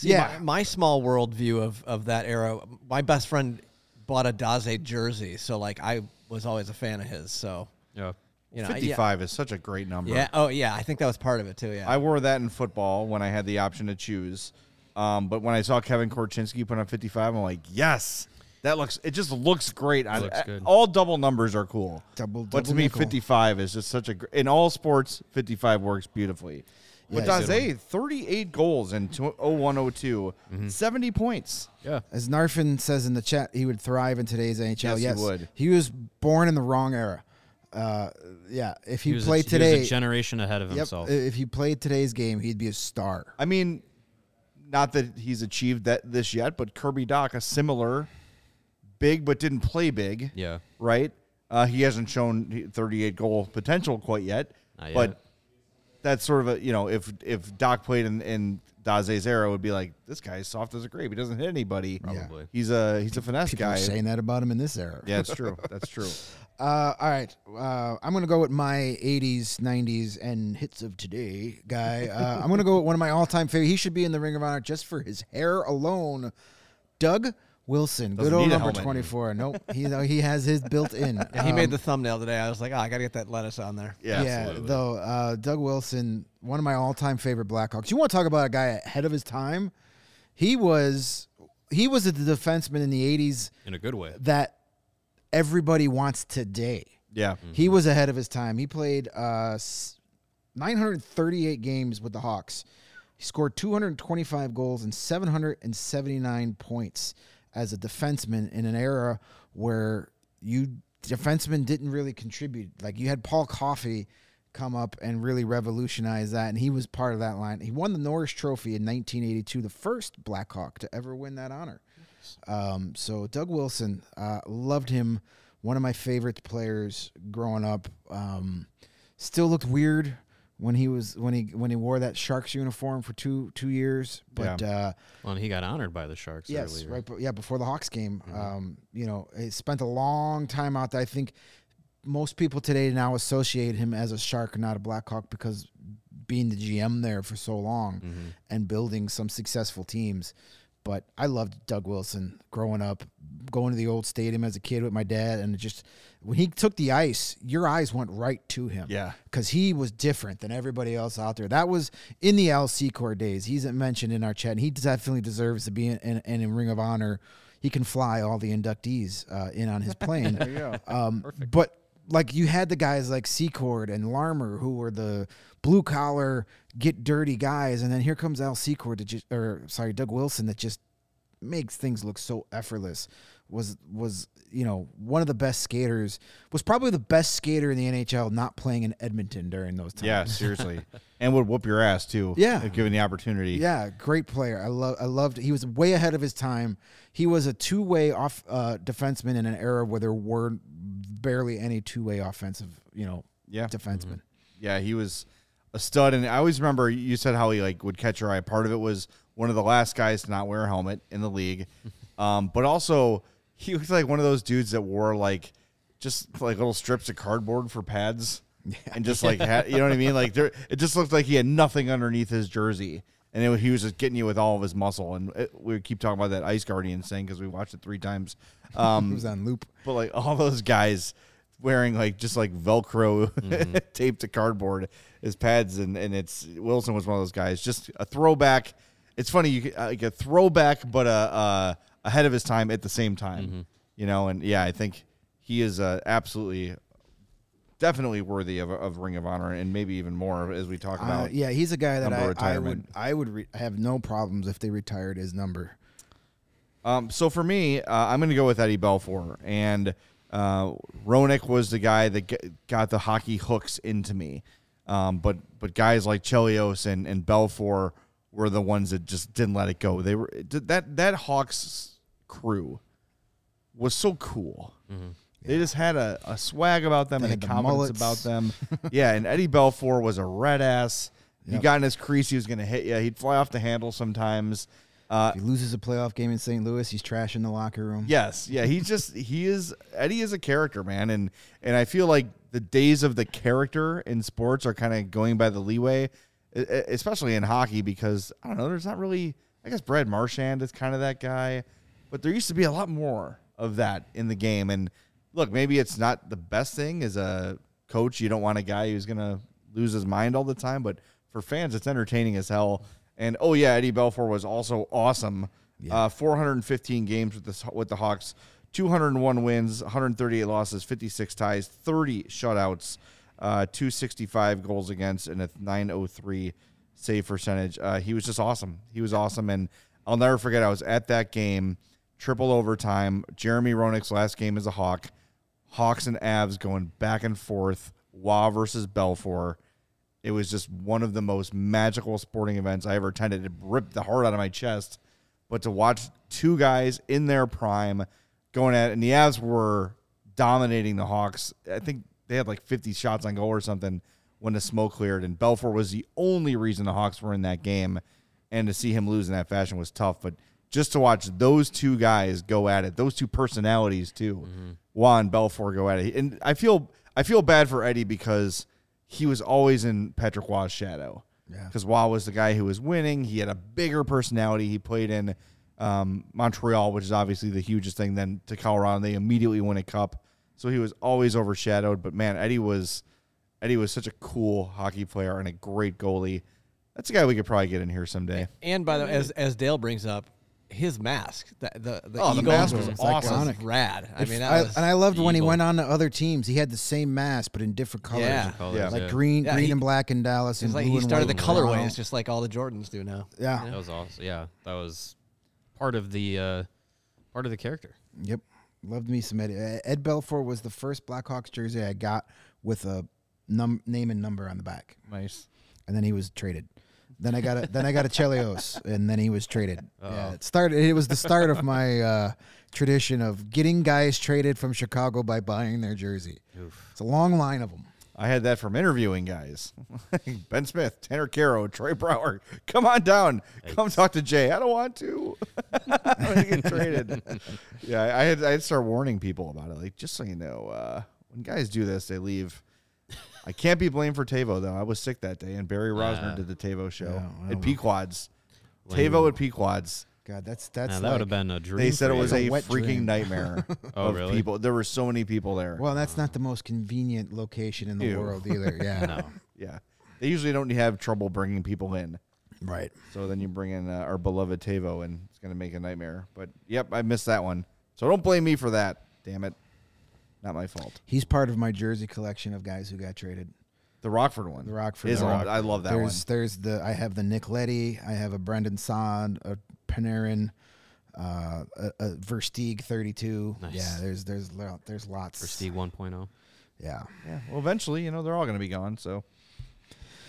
See, yeah, my, my small world view of, of that era, my best friend bought a Daze jersey, so like I was always a fan of his. So Yeah. you know, yeah- 55 is such a great number. Yeah. Oh yeah, I think that was part of it too. Yeah. I wore that in football when I had the option to choose. Um, but when I saw Kevin Korchinski put on 55, I'm like, yes, that looks. It just looks great. on looks good. All double numbers are cool. Double- but to me, nickel. 55 is just such a. In all sports, 55 works beautifully. But Yeah, it's Daze, 38 goals in 0102, Mm-hmm. 70 points. Yeah. as Narfin says in the chat, he would thrive in today's NHL. Yes, he would. He was born in the wrong era. Uh, yeah, if he, He played a, today, he was a generation ahead of yep, himself. if he played today's game, he'd be a star. I mean, not that he's achieved that this yet, but Kirby Dach, a similar big but didn't play big. yeah. right? Uh, he hasn't shown 38 goal potential quite yet, Not but yet. That's sort of a you know if if Dach played in, in Daze's era, would be like this guy's soft as a grape. He doesn't hit anybody. Probably. He's a he's a finesse People guy. are saying that about him in this era. yeah, it's true. That's true. Uh, all right. Uh, I'm going to go with my 80s, 90s, and hits of today guy. Uh, I'm going to go with one of my all time favorite. He should be in the Ring of Honor just for his hair alone. Doug Wilson. Doesn't Good old need a number helmet. 24. Nope. He, he has his built in. Yeah, he Um, made the thumbnail today. I was like, oh, I got to get that lettuce on there. Yeah, yeah, absolutely. though uh, Doug Wilson, one of my all-time favorite Blackhawks. You want to talk about a guy ahead of his time? He was he was a defenseman in the '80s In a good way. that everybody wants today. Yeah, He was ahead of his time. He played uh, 938 games with the Hawks. He scored 225 goals and 779 points as a defenseman in an era where you defensemen didn't really contribute. Like you had Paul Coffey come up and really revolutionize that, and he was part of that line. He won the Norris Trophy in 1982, the first Blackhawk to ever win that honor. Um, so Doug Wilson, uh, loved him. One of my favorite players growing up. Um, still looked weird when he was when he when he wore that Sharks uniform for two two years. But uh, Well, and he got honored by the Sharks yes, earlier. right. But yeah, before the Hawks game, um, you know, he spent a long time out there. I think most people today now associate him as a Shark, not a Blackhawk, because being the GM there for so long and building some successful teams. But I loved Doug Wilson growing up, going to the old stadium as a kid with my dad, and just when he took the ice, your eyes went right to him. Yeah. because he was different than everybody else out there. That was in the LC core days. He's mentioned in our chat. And he definitely deserves to be in, in, in Ring of Honor. He can fly all the inductees uh, in on his plane. there you go. Um, but like you had the guys like Secord and Larmer who were the blue collar get dirty guys, and then here comes Al Secord or sorry Doug Wilson that just makes things look so effortless. Was was you know one of the best skaters. Was probably the best skater in the NHL, not playing in Edmonton during those times. Yeah, seriously, and would whoop your ass too. Yeah. if given the opportunity. Yeah, great player. I love. I loved. He was way ahead of his time. He was a two way off uh, defenseman in an era where there weren't barely any two way offensive. You know, Yeah. defensemen. yeah, he was a stud. And I always remember you said how he like would catch your eye. Part of it was one of the last guys to not wear a helmet in the league, um, but also he was like one of those dudes that wore like just like little strips of cardboard for pads, and just like had, you know what I mean. Like there, it just looked like he had nothing underneath his jersey. And it, he was just getting you with all of his muscle, and it, we keep talking about that Ice Guardian thing because we watched it three times. He Um, was on loop. but like all those guys wearing like just like Velcro taped to cardboard as pads, and and it's Wilson was one of those guys. Just a throwback. It's funny you like a throwback, but uh, uh, ahead of his time at the same time. You know, and yeah, I think he is uh, absolutely. Definitely worthy of, of Ring of Honor, and maybe even more as we talk Uh, about. yeah, he's a guy that I, I would. I would re- have no problems if they retired his number. Um, so for me, uh, I'm going to go with Eddie Belfour, and uh, Roenick was the guy that g- got the hockey hooks into me. Um, but but guys like Chelios and and Belfour were the ones that just didn't let it go. They were that that Hawks crew was so cool. They just had a, a swag about them They and a had the confidence mullets. about them. yeah, and Eddie Belfour was a red ass. You Yep. got in his crease, he was going to hit you. He'd fly off the handle sometimes. Uh, If he loses a playoff game in St. Louis, he's trashing the locker room. Yes, yeah, he's just he is Eddie is a character, man, and and I feel like the days of the character in sports are kind of going by the leeway, e- e- especially in hockey because I don't know, there's not really. I guess Brad Marchand is kind of that guy, but there used to be a lot more of that in the game. And look, maybe it's not the best thing as a coach. You don't want a guy who's gonna lose his mind all the time, but for fans, it's entertaining as hell. And oh yeah, Eddie Belfour was also awesome. Uh, 415 games with the with the Hawks, 201 wins, 138 losses, 56 ties, 30 shutouts, uh, 265 goals against, and a 903 save percentage. Uh, he was just awesome. He was awesome, and I'll never forget. I was at that game, triple overtime. Jeremy Roenick's last game as a Hawk. Hawks and Avs going back and forth. Roy versus Belfour. It was just one of the most magical sporting events I ever attended. It ripped the heart out of my chest. But to watch two guys in their prime going at it, and the Avs were dominating the Hawks. I think they had like 50 shots on goal or something when the smoke cleared. And Belfour was the only reason the Hawks were in that game. And to see him lose in that fashion was tough. But just to watch those two guys go at it, those two personalities too, Juan and Belfour go at it. And I feel I feel bad for Eddie because he was always in Patrick Roy's shadow. Yeah. Because Waugh was the guy who was winning. He had a bigger personality. He played in um, Montreal, which is obviously the hugest thing. Then to Colorado, and they immediately win a cup. So he was always overshadowed. But man, Eddie was Eddie was such a cool hockey player and a great goalie. That's a guy we could probably get in here someday. And by the way, as as Dale brings up, his mask, the the, the Oh, the eagle mask was was awesome. was rad. I mean, that I, was, and I loved when he Eagle. went on to other teams. He had the same mask but in different colors. Yeah. Colors, Yeah. Like yeah. green, Yeah, green he- and black in Dallas. it's and like blue he and started the white in Toronto. colorways just like all the Jordans do now. Yeah. That was awesome. Yeah, that was part of the uh, part of the character. Yep. Loved me some Ed. uh, Ed Belfour was the first Blackhawks jersey I got with a num- name and number on the back, Nice. and then he was traded. Then I got a then I got a Chelios, and then he was traded. Yeah, Uh-oh. it started. It was the start of my uh, tradition of getting guys traded from Chicago by buying their jersey. It's a long line of them. I had that from interviewing guys. ben Smith, Tanner Kero, Troy Brouwer. Come on down. Come talk to Jay. I don't want to. I'm gonna get traded. yeah, I had I had to start warning people about it. Like, just so you know, uh, when guys do this, they leave. I can't be blamed for Tavo though. I was sick that day, and Barry Rozner Ah. did the Tavo show Yeah, I at don't Pequods. Lame. Tavo at Pequods. God, that's that's Nah, that would like- have been a dream. They said for it was you. a a wet freaking dream. nightmare Oh, of really? people. There were so many people there. Well, that's not the most convenient location in the Ew. world either. Yeah. no. yeah, they usually don't have trouble bringing people in. Right. So then you bring in uh, our beloved Tavo, and it's going to make a nightmare. But yep, I missed that one. So don't blame me for that. Damn it. Not my fault. He's part of my jersey collection of guys who got traded. The Rockford one. The Rockford. is the Rockford. I love that there's, one. There's the I have the Nick Leddy. I have a Brandon Saad, a Panarin, uh, a, a Versteeg 32. Nice. Yeah, there's there's there's lots. Prestige 1.0. Yeah, Yeah. Well, eventually, you know, they're all going to be gone. So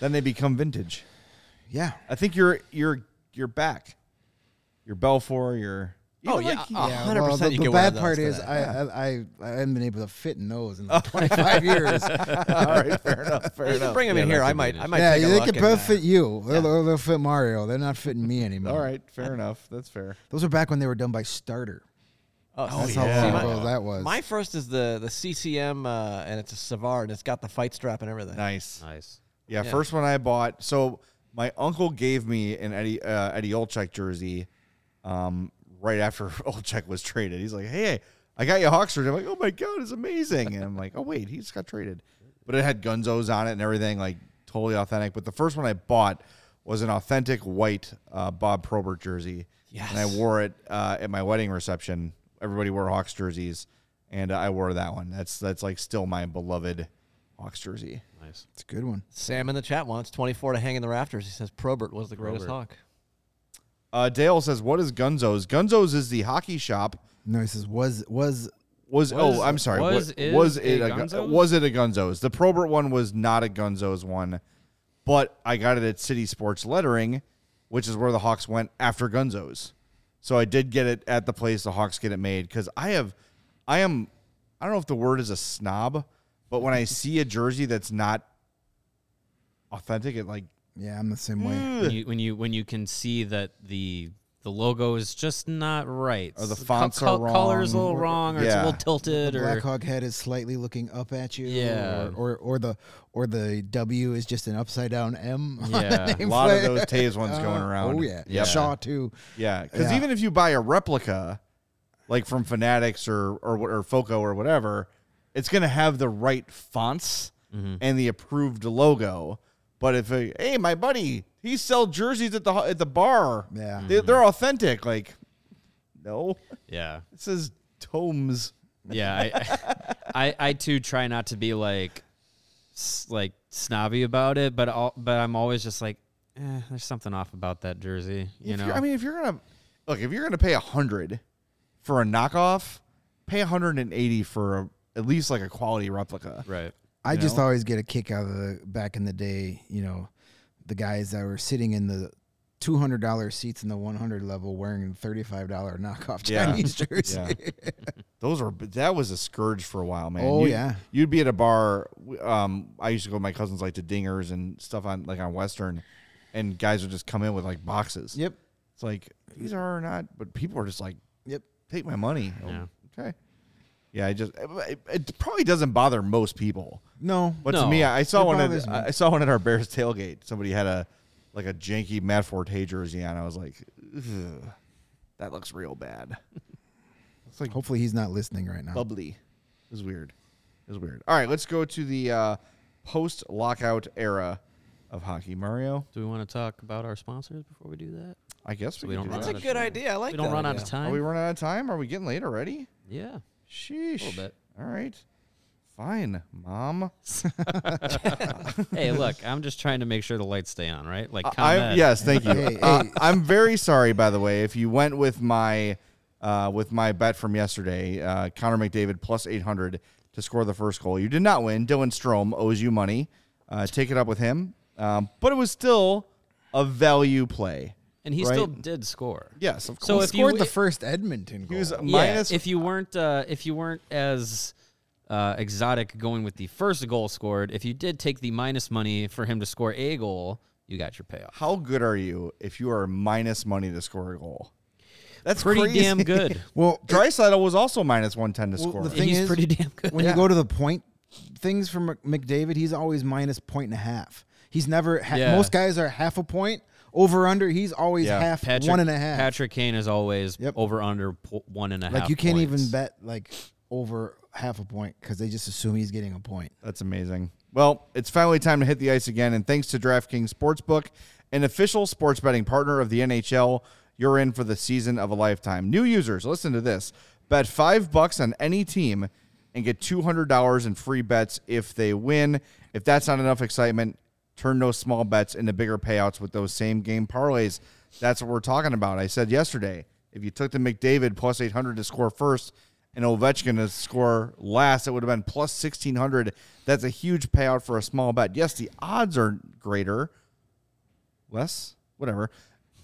then they become vintage. yeah. I think you're you're you're back. Your Belfour. Your Oh, even yeah. like- A Yeah, hundred well, percent the, you the bad part is I, I I I haven't been able to fit in those in like 25 years. all right. Fair enough. Fair You enough. bring them Yeah, in here. I could be might. an I might. yeah, take they look can both fit you. They'll, they'll- they'll fit Mario. They're not fitting me anymore. All right. Fair enough. That's fair. Those are back when they were done by Starter. Oh, That's see, how long my- ago that was. My first is the the CCM, uh, and it's a Savard, and it's got the fight strap and everything. Nice. Nice. Yeah, Yeah. first one I bought. So my uncle gave me an Eddie uh, Eddie Olczyk jersey, um, right after Olczyk was traded. He's like, "Hey, I got you a Hawks jersey." I'm like, "Oh my god, it's amazing!" And I'm like, "Oh wait, he just got traded," but it had Gunzos on it and everything, like totally authentic. But the first one I bought was an authentic white uh, Bob Probert jersey, and I wore it uh, at my wedding reception. Everybody wore Hawks jerseys, and I wore that one. That's that's like still my beloved Hawks jersey. Nice. It's a good one. Sam in the chat wants 24 to hang in the rafters. He says Probert was the greatest Probert. Hawk. Uh, Dale says, "What is Gunzo's? Gunzo's is the hockey shop. No, he says was was Was, Was- oh, I'm sorry. was Wa- is was it a, Gun- Gunzo's? was it a Gunzo's? The Probert one was not a Gunzo's one, but I got it at City Sports Lettering, which is where the Hawks went after Gunzo's. So I did get it at the place the Hawks get it made because I have, I am, I don't know if the word is a snob, but when I see a jersey that's not authentic, it like yeah. I'm the same way. When you when you when you can see that the the logo is just not right, Or the co- fonts co- are colors a little wrong, or it's a Yeah. little The tilted, or Blackhawk head is slightly looking up at you. Yeah. Or, or or the or the W is just an upside down M. on the Yeah. A a lot of those Toews ones going Uh, around. Oh yeah. Yep. Shaw too. Yeah, because Yeah. even if you buy a replica, like from Fanatics or or or Foco or whatever, it's gonna have the right fonts and the approved logo. But if a, hey, my buddy, he sells jerseys at the at the bar. Yeah. they, they're authentic. Like, no, yeah, it says Tomes. yeah. I, I I too try not to be like like snobby about it, but all, but I'm always just like, eh, there's something off about that jersey, you If know. I mean, if you're gonna look, if you're gonna pay a hundred for a knockoff, pay a hundred and eighty for a, at least like a quality replica. right. I just know? always get a kick out of the back in the day, you know, the guys that were sitting in the two hundred dollar seats in the one hundred level wearing thirty five dollar knockoff Yeah. Chinese jersey. Yeah. Those were that was a scourge for a while, man. Oh, You'd- yeah. You'd be at a bar. Um, I used to go with my cousins like to Dingers and stuff on like on Western, and guys would just come in with like boxes. Yep. It's like these are not, but people are just like, Yep. take my money. Yeah. Okay. Yeah, I just it, it probably doesn't bother most people, No. but to me, I saw It one. bothers At, me. I saw one at our Bears tailgate. Somebody had a like a janky Matt Forte jersey on. I was like, Ugh, that looks real bad. It's like Hopefully he's not listening right now. bubbly. It was weird. It was weird. All right, let's go to the uh, post lockout era of hockey. Mario, Do we want to talk about our sponsors before we do that? I guess So we, we can don't do run That's that. a out of good idea. I like we don't that run out idea. of time. Are we running out of time? Are we getting late already? yeah. Sheesh. A little bit. All right. Fine, mom. hey, look, I'm just trying to make sure the lights stay on, right? Like, I, yes, thank you. Hey, Uh, hey. I'm very sorry, by the way, if you went with my uh, with my bet from yesterday, uh, Connor McDavid plus 800 to score the first goal. You did not win. Dylan Strome owes you money. Uh, take it up with him. Um, but it was still a value play. And he right? still did score. Yes, of course. So he if you scored the first Edmonton he goal. was Yeah, minus if you weren't uh, if you weren't as uh, exotic going with the first goal scored, if you did take the minus money for him to score a goal, you got your payoff. How good are you if you are minus money to score a goal? That's Pretty crazy. damn good. well, Drysdale was also minus 110 to Well, score. the thing He's is, pretty damn good. when Yeah. you go to the point things from McDavid, he's always minus point and a half. He's never. Ha- Yeah. Most guys are half a point over under. He's always Yeah. half Patrick, one and a half. Patrick Kane is always Yep. over under po- one and a half. like you can't even bet like over half a point because they just assume he's getting a point. That's amazing. Well, it's finally time to hit the ice again, and thanks to DraftKings Sportsbook, an official sports betting partner of the NHL, you're in for the season of a lifetime. New users, listen to this: bet five bucks on any team, and get $200 in free bets if they win. If that's not enough excitement, turn those small bets into bigger payouts with those same game parlays. That's what we're talking about. I said yesterday, if you took the McDavid plus 800 to score first and Ovechkin to score last, it would have been plus 1600. That's a huge payout for a small bet. Yes, the odds are greater, less, whatever,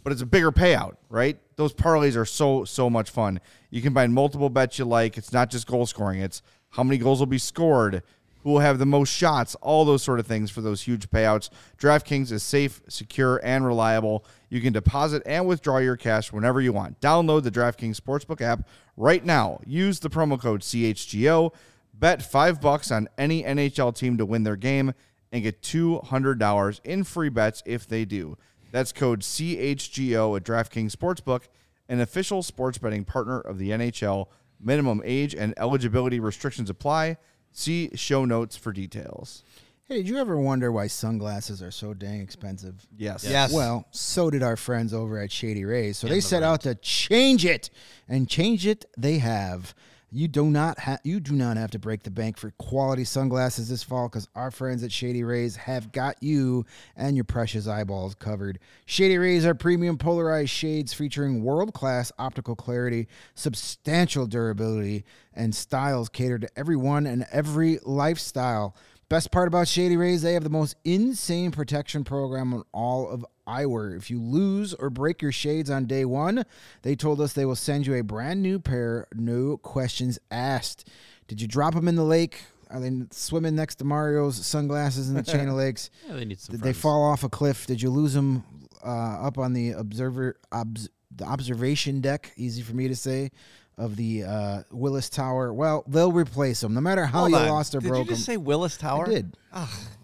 but it's a bigger payout, right? Those parlays are so, so much fun. You can find multiple bets you like. It's not just goal scoring, it's how many goals will be scored, who will have the most shots, all those sort of things for those huge payouts. DraftKings is safe, secure, and reliable. You can deposit and withdraw your cash whenever you want. Download the DraftKings Sportsbook app right now. Use the promo code CHGO. Bet 5 bucks on any NHL team to win their game and get $200 in free bets if they do. That's code CHGO at DraftKings Sportsbook, an official sports betting partner of the NHL. Minimum age and eligibility restrictions apply. See show notes for details. Hey, did you ever wonder why sunglasses are so dang expensive? Yes. Yes. Well, so did our friends over at Shady Rays. So they set out to change it, and change it they have. You do not have you do not have to break the bank for quality sunglasses this fall because our friends at Shady Rays have got you and your precious eyeballs covered. Shady Rays are premium polarized shades featuring world class optical clarity, substantial durability, and styles catered to everyone and every lifestyle. Best part about Shady Rays, they have the most insane protection program on all of eyewear. If you lose or break your shades on day one, they told us they will send you a brand new pair, no questions asked. Did you drop them in the lake? Are they swimming next to Mario's sunglasses in the chain of lakes? Yeah, they need some. Did they fall off a cliff? Did you lose them uh, up on the observer obs, the observation deck? Easy for me to say. Of the uh, Willis Tower. Well, they'll replace them, no matter how Hold you on. lost or Did broke you them. just say Willis Tower? I did.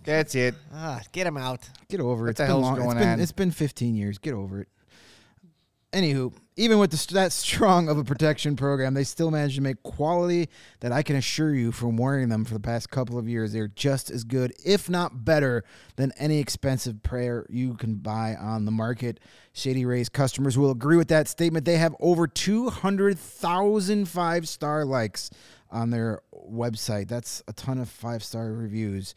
That's it. Ah, get him out. Get over it. What It's the hell's long. going it's been, on? It's been 15 years. Get over it. Anywho, even with the, that strong of a protection program, they still managed to make quality that I can assure you from wearing them for the past couple of years. They're just as good, if not better, than any expensive pair you can buy on the market. Shady Rays customers will agree with that statement. They have over 200,000 five star likes on their website. That's a ton of five star reviews.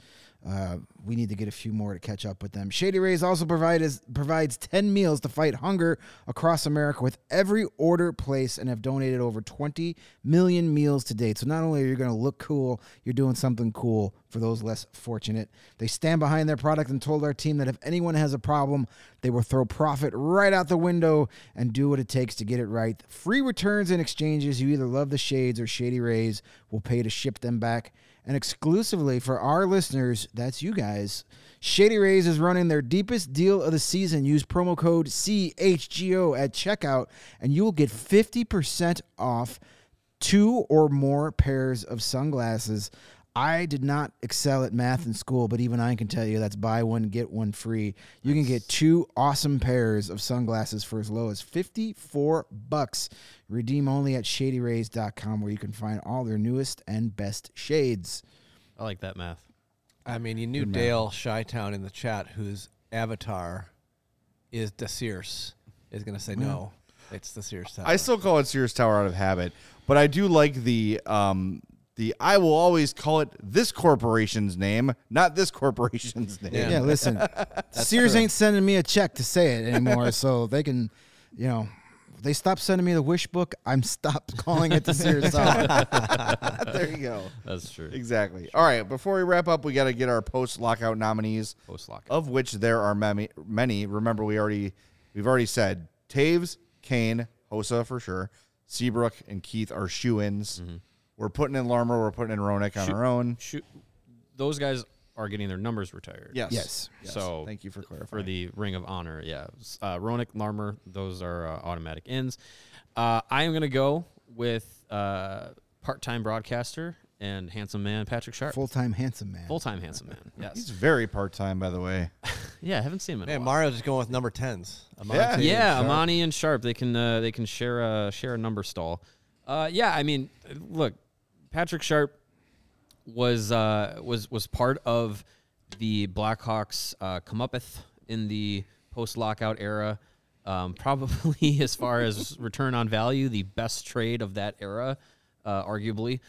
Uh, we need to get a few more to catch up with them. Shady Rays also provide is, provides 10 meals to fight hunger across America with every order placed and have donated over 20 million meals to date. So not only are you going to look cool, you're doing something cool for those less fortunate. They stand behind their product and told our team that if anyone has a problem, they will throw profit right out the window and do what it takes to get it right. Free returns and exchanges. You either love the shades or Shady Rays will pay to ship them back. And exclusively for our listeners, that's you guys, Shady Rays is running their deepest deal of the season. Use promo code CHGO at checkout, and you will get 50% off two or more pairs of sunglasses. I did not excel at math in school, but even I can tell you that's buy one, get one free. You can get two awesome pairs of sunglasses for as low as 54 bucks. Redeem only at shadyrays.com where you can find all their newest and best shades. I like that math. I mean, you knew Dale Shytown in the chat, whose avatar is the Sears, is going to say no. It's the Sears Tower. I still call it Sears Tower out of habit, but I do like the um the I will always call it this corporation's name, not this corporation's name. Yeah. Yeah, listen, Sears true. ain't sending me a check to say it anymore, so they can, you know, they stop sending me the wish book. I'm stopped calling it the Sears Tower. there you go. That's true. Exactly. All right, before we wrap up, we got to get our post lockout nominees, Post lock. of which there are many. Many. Remember, we already we've already said Toews, Kane, Hossa for sure, Seabrook, and Keith are shoe ins. Mm-hmm. We're putting in Larmer. We're putting in Roenick on Shoot- our own. Shoot, those guys are getting their numbers retired. Yes. Yes. So thank you for clarifying. for the Ring of Honor. Yeah, S- uh, Roenick, Larmer, those are uh, automatic ins. Uh, I am gonna go with uh, part-time broadcaster and handsome man Patrick Sharp. Full time handsome man. Full-time handsome man. Yes. He's Yes. very part time, by the way. yeah, I haven't seen him in a Man, while. Mario's just going with number tens. Amonte Yeah. and yeah, Sharp. Amonte and Sharp. They can uh, they can share a share a number stall. Uh, yeah, I mean, look, Patrick Sharp was uh, was was part of the Blackhawks uh, comeuppeth in the post lockout era. Um, probably as far as return on value, the best trade of that era, uh, arguably.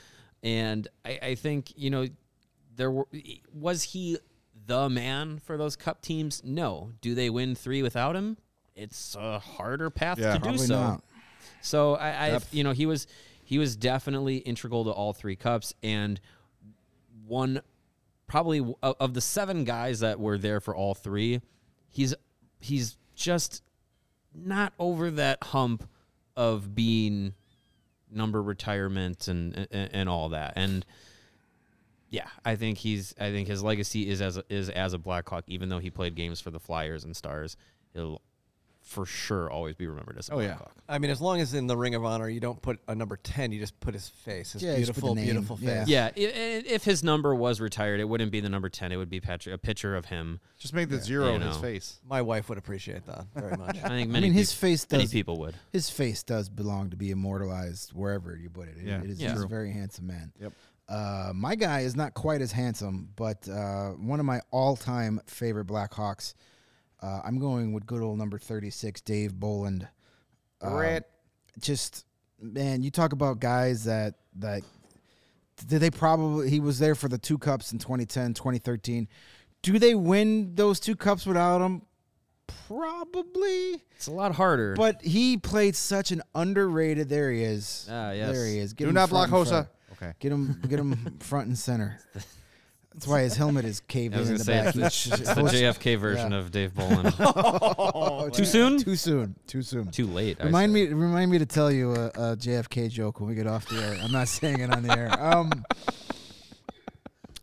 And I, I think you know there were was he the man for those cup teams? No. Do they win three without him? It's a harder path Yeah. to do so. not. So I, I you know, he was he was definitely integral to all three cups and one probably of the seven guys that were there for all three, he's he's just not over that hump of being number retirement and and, and all that. And yeah, I think he's I think his legacy is as is as a Blackhawk even though he played games for the Flyers and Stars. He'll for sure always be remembered as a Oh, yeah. Blackhawk. I mean, as long as in the Ring of Honor you don't put a number ten, you just put his face, his Yeah, just put the beautiful, beautiful face. Yeah, i- i- if his number was retired, it wouldn't be the number ten. It would be Patrick, a picture of him. Just make the zero You in his face. My wife would appreciate that very much. I think many. I mean, his peop- face many does. people would. His face does belong to be immortalized wherever you put it. It- Yeah. it is, Yeah. He's a very handsome man. Yep. Uh, my guy is not quite as handsome, but uh, one of my all-time favorite Blackhawks. Uh, I'm going with good old number 36, Dave Bolland. Uh, just man, you talk about guys that that did they probably he was there for the two cups in 2010, 2013. Do they win those two cups without him? Probably. It's a lot harder. But he played such an underrated. There he is. Ah, yes. There he is. Get Do him not front block. Hossa. Okay. Get him. Get him front and center. That's why his helmet is caved I was in gonna the say back. it's the, it's the JFK version of Dave Bolland. Oh, Too soon? Too soon. Too soon. Too late. I Remind say. me. Remind me to tell you a, a JFK joke when we get off the air. I'm not saying it on the air. Um.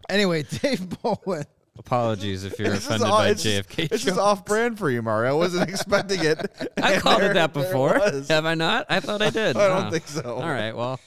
Anyway, Dave Bowen. Apologies if you're This offended all- by it's JFK. Just, it's just off brand for you, Mario. I wasn't expecting it. I And called there- it that there before. was. Have I not? I thought I did. I don't think so. All right. Well,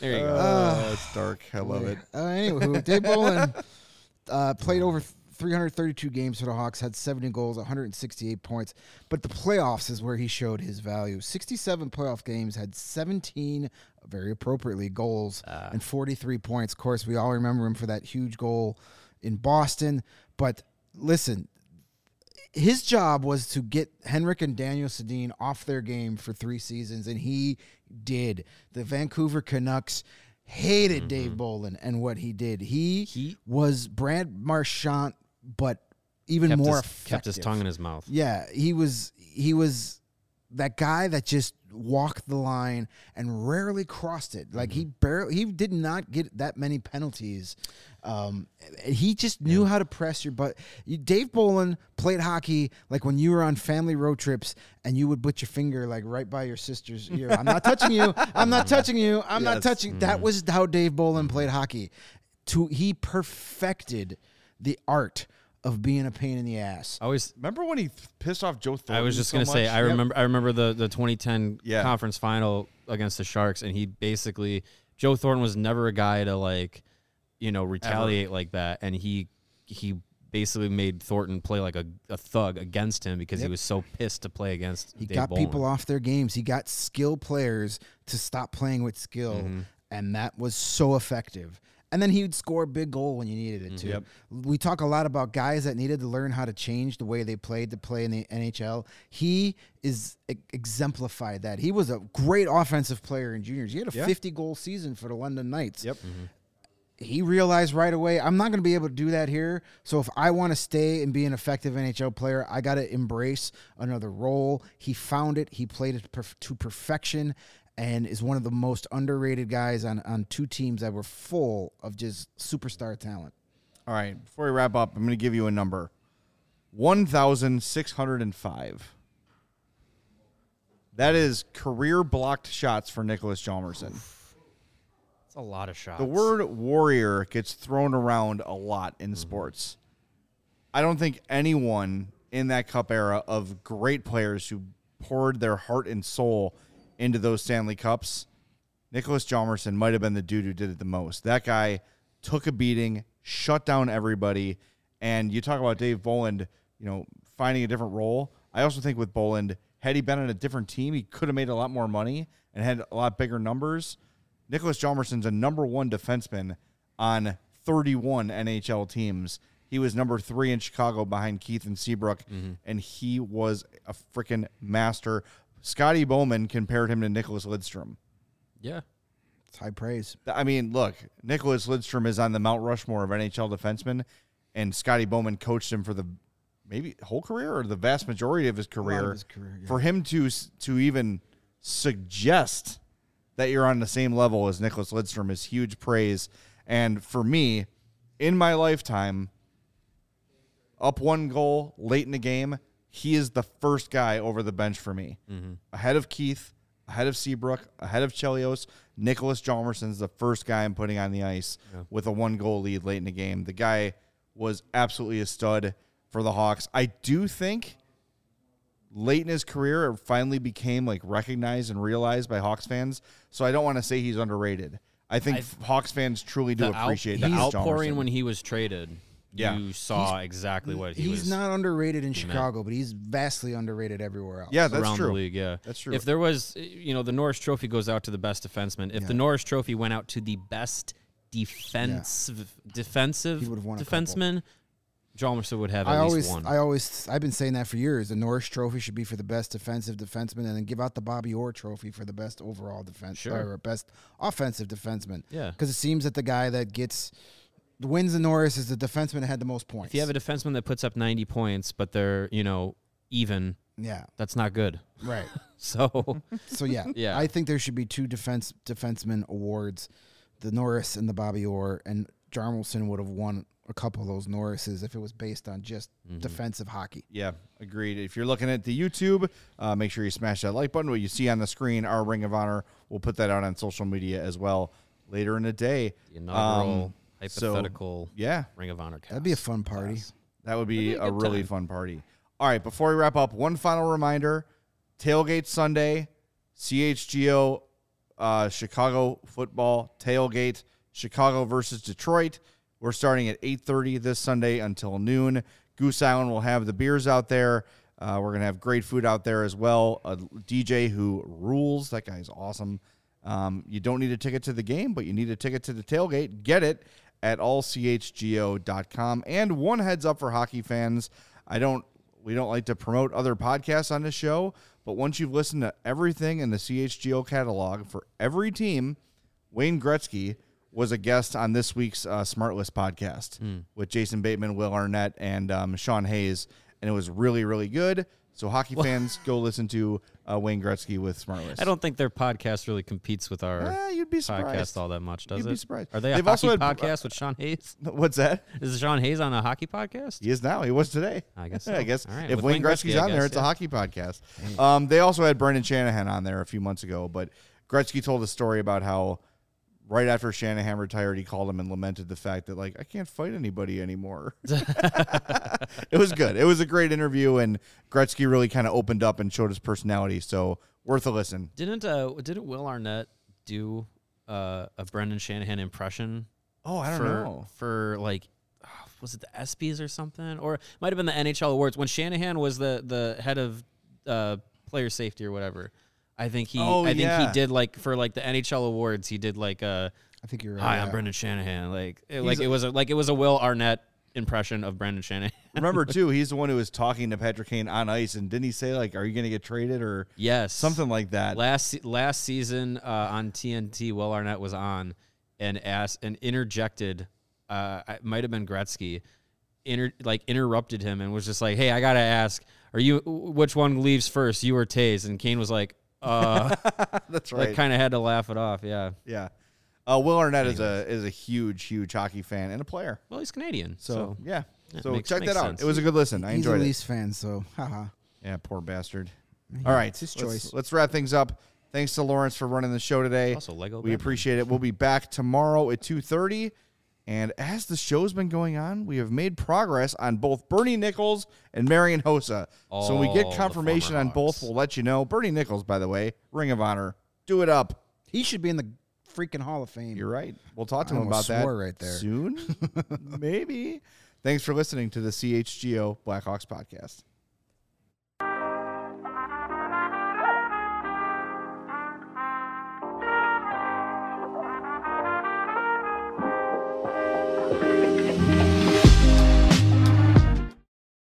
there you go. Oh, it's dark. I love it. Uh, anyway, Dave Bolland uh, played over 332 games for the Hawks, had 70 goals, 168 points. But the playoffs is where he showed his value. 67 playoff games, had 17, very appropriately, goals and 43 points. Of course, we all remember him for that huge goal in Boston. But listen, his job was to get Henrik and Daniel Sedin off their game for three seasons, and he did. The Vancouver Canucks hated mm-hmm. Dave Bolland and what he did. He, He- was Brad Marchand, but even more his, effective. kept his tongue in his mouth. Yeah, he was he was that guy that just walked the line and rarely crossed it. Like he mm-hmm. barely he did not get that many penalties. Um, he just knew how to press your butt. Dave Bolland played hockey like when you were on family road trips and you would put your finger like right by your sister's ear. I'm not touching you. I'm not touching you. I'm not Yes. touching. That was how Dave Bolland played hockey. To he perfected the art of being a pain in the ass. I always. Remember when he th- pissed off Joe Thornton? I was just so gonna say. much? I remember. I remember the the 2010 Yeah. conference final against the Sharks, and he basically Joe Thornton was never a guy to like, you know, retaliate like that, and he he basically made Thornton play like a, a thug against him because he was so pissed to play against. He Dave got people off their games. He got skill players to stop playing with skill, Mm-hmm. and that was so effective. And then he would score a big goal when you needed it too. Yep. We talk a lot about guys that needed to learn how to change the way they played to play in the NHL. He is e- exemplified that. He was a great offensive player in juniors. He had a Yeah. 50 goal season for the London Knights Yep. He realized right away I'm not going to be able to do that here. So if I want to stay and be an effective NHL player, I got to embrace another role. He found it. He played it to perfection and is one of the most underrated guys on on two teams that were full of just superstar talent. All right. Before we wrap up, I'm going to give you a number 1,605. That is career blocked shots for Nicholas Hjalmarsson. It's a lot of shots. The word warrior gets thrown around a lot in mm-hmm. sports. I don't think anyone in that cup era of great players who poured their heart and soul into those Stanley Cups, Nicholas Hjalmarsson might have been the dude who did it the most. That guy took a beating, shut down everybody, and you talk about Dave Bolland, you know, finding a different role. I also think with Bolland, had he been on a different team, he could have made a lot more money and had a lot bigger numbers. Nicholas Hjalmarsson's a number one defenseman on 31 NHL teams. He was number three in Chicago behind Keith and Seabrook, mm-hmm. and he was a freaking master. Scotty Bowman compared him to Nicholas Lidstrom. yeah. It's high praise. I mean, look, Nicholas Lidstrom is on the Mount Rushmore of NHL defensemen, and Scotty Bowman coached him for the maybe whole career or the vast majority of his career. his career, yeah. For him to to even suggest that you're on the same level as Nicholas Lidstrom is huge praise. And for me, in my lifetime, up one goal late in the game, he is the first guy over the bench for me. Mm-hmm. Ahead of Keith, ahead of Seabrook, ahead of Chelios. Nicholas Hjalmarsson's the first guy I'm putting on the ice with a one goal lead late in the game. The guy was absolutely a stud for the Hawks. I do think late in his career it finally became like recognized and realized by Hawks fans. So I don't want to say he's underrated. I think Hawks fans truly do The out- appreciate the Nicholas outpouring Hjalmarsson. when he was traded. Yeah. you saw exactly what he he's was. not underrated in Chicago, but he's vastly underrated everywhere else. Yeah, that's around true. the league. Yeah, That's true. If there was, you know, the Norris Trophy goes out to the best defenseman. If the Norris Trophy went out to the best defensive defensive He would've won a couple. defenseman, Hjalmarsson would have at I least always, one. I always, I've been saying that for years. The Norris Trophy should be for the best defensive defenseman, and then give out the Bobby Orr Trophy for the best overall defense Sure. or best offensive defenseman. Yeah. because it seems that the guy that gets wins the Norris is the defenseman that had the most points. if you have a defenseman that puts up 90 points, but they're you know even, yeah, that's not good. right. So So yeah, Yeah. I think there should be two defense defenseman awards, the Norris and the Bobby Orr, and Hjalmarsson would have won a couple of those Norrises if it was based on just Mm-hmm. defensive hockey. Yeah, agreed. If you're looking at the YouTube, uh, make sure you smash that like button. What you see on the screen, our Ring of Honor. We'll put that out on social media as well later in the day. the inaugural Um, so, hypothetical yeah, Ring of Honor. Cast. That'd be a fun party. that would be, be a a, really time. fun party. All right, before we wrap up, one final reminder: tailgate Sunday, CHGO, uh, Chicago football tailgate, Chicago versus Detroit. We're starting at 8:30 this Sunday until noon. Goose Island will have the beers out there. Uh, we're gonna have great food out there as well. A DJ who rules. That guy's awesome. Um, you don't need a ticket to the game, but you need a ticket to the tailgate. Get it at allchgo.com. And one heads up for hockey fans. I don't we don't like to promote other podcasts on this show, but once you've listened to everything in the CHGO catalog for every team, Wayne Gretzky was a guest on this week's uh, SmartLess podcast with Jason Bateman, Will Arnett, and um, Sean Hayes, and it was really, really good. So hockey fans, go listen to uh, Wayne Gretzky with SmartLess. I don't think their podcast really competes with our Eh, you'd be surprised. podcast all that much, does it? You'd it? be surprised. Are they a They've hockey also had- podcast with Sean Hayes? What's that? Is Sean Hayes on a hockey podcast? He is now. He was today. I guess I guess right, if with Wayne Gretzky's Gretzky, on there, guess, it's a hockey podcast. Um, they also had Brendan Shanahan on there a few months ago, but Gretzky told a story about how right after Shanahan retired, he called him and lamented the fact that like I can't fight anybody anymore. it was good. It was a great interview, and Gretzky really kind of opened up and showed his personality. So worth a listen. Didn't uh didn't Will Arnett do uh, a Brendan Shanahan impression? Oh, I don't for, know. For like, uh, was it the ESPYS or something, or it might have been the NHL awards when Shanahan was the the head of uh, player safety or whatever. I think he Oh, I think yeah. he did like for like the NHL awards. He did like uh I think you're right. Hi, I'm. Brendan Shanahan. Like it, like it was a, like it was a Will Arnett impression of Brendan Shanahan. Remember too, he's the one who was talking to Patrick Kane on ice, and didn't he say like, "Are you going to get traded?" or yes, something like that? Last last season uh, on TNT, Will Arnett was on and asked and interjected. Uh, it might have been Gretzky, inter, like interrupted him and was just like, "Hey, I gotta ask, are you which one leaves first, you or Taze?" And Kane was like, "Uh," That's right. like kind of had to laugh it off. Yeah, Yeah. Uh, Will Arnett is a is a huge, huge hockey fan and a player. well, he's Canadian, So, so, yeah. Yeah, so makes- check makes that out. sense. It was a good listen. I He's a enjoyed it. Leafs fan, so haha. Yeah, poor bastard. All right, it's his let's- choice. Let's, wrap things up. Thanks to Lawrence for running the show today. Also Lego we Batman. appreciate it. We'll be back tomorrow at two thirty. And as the show's been going on, we have made progress on both Bernie Nicholls and Marian Hossa. so when we get confirmation on both, we'll let you know. Bernie Nicholls, by the way, Ring of Honor. Do it up. He should be in the freaking Hall of Fame. You're right. We'll talk to I him about almost that swore right there. soon. Maybe. Thanks for listening to the CHGO Blackhawks podcast.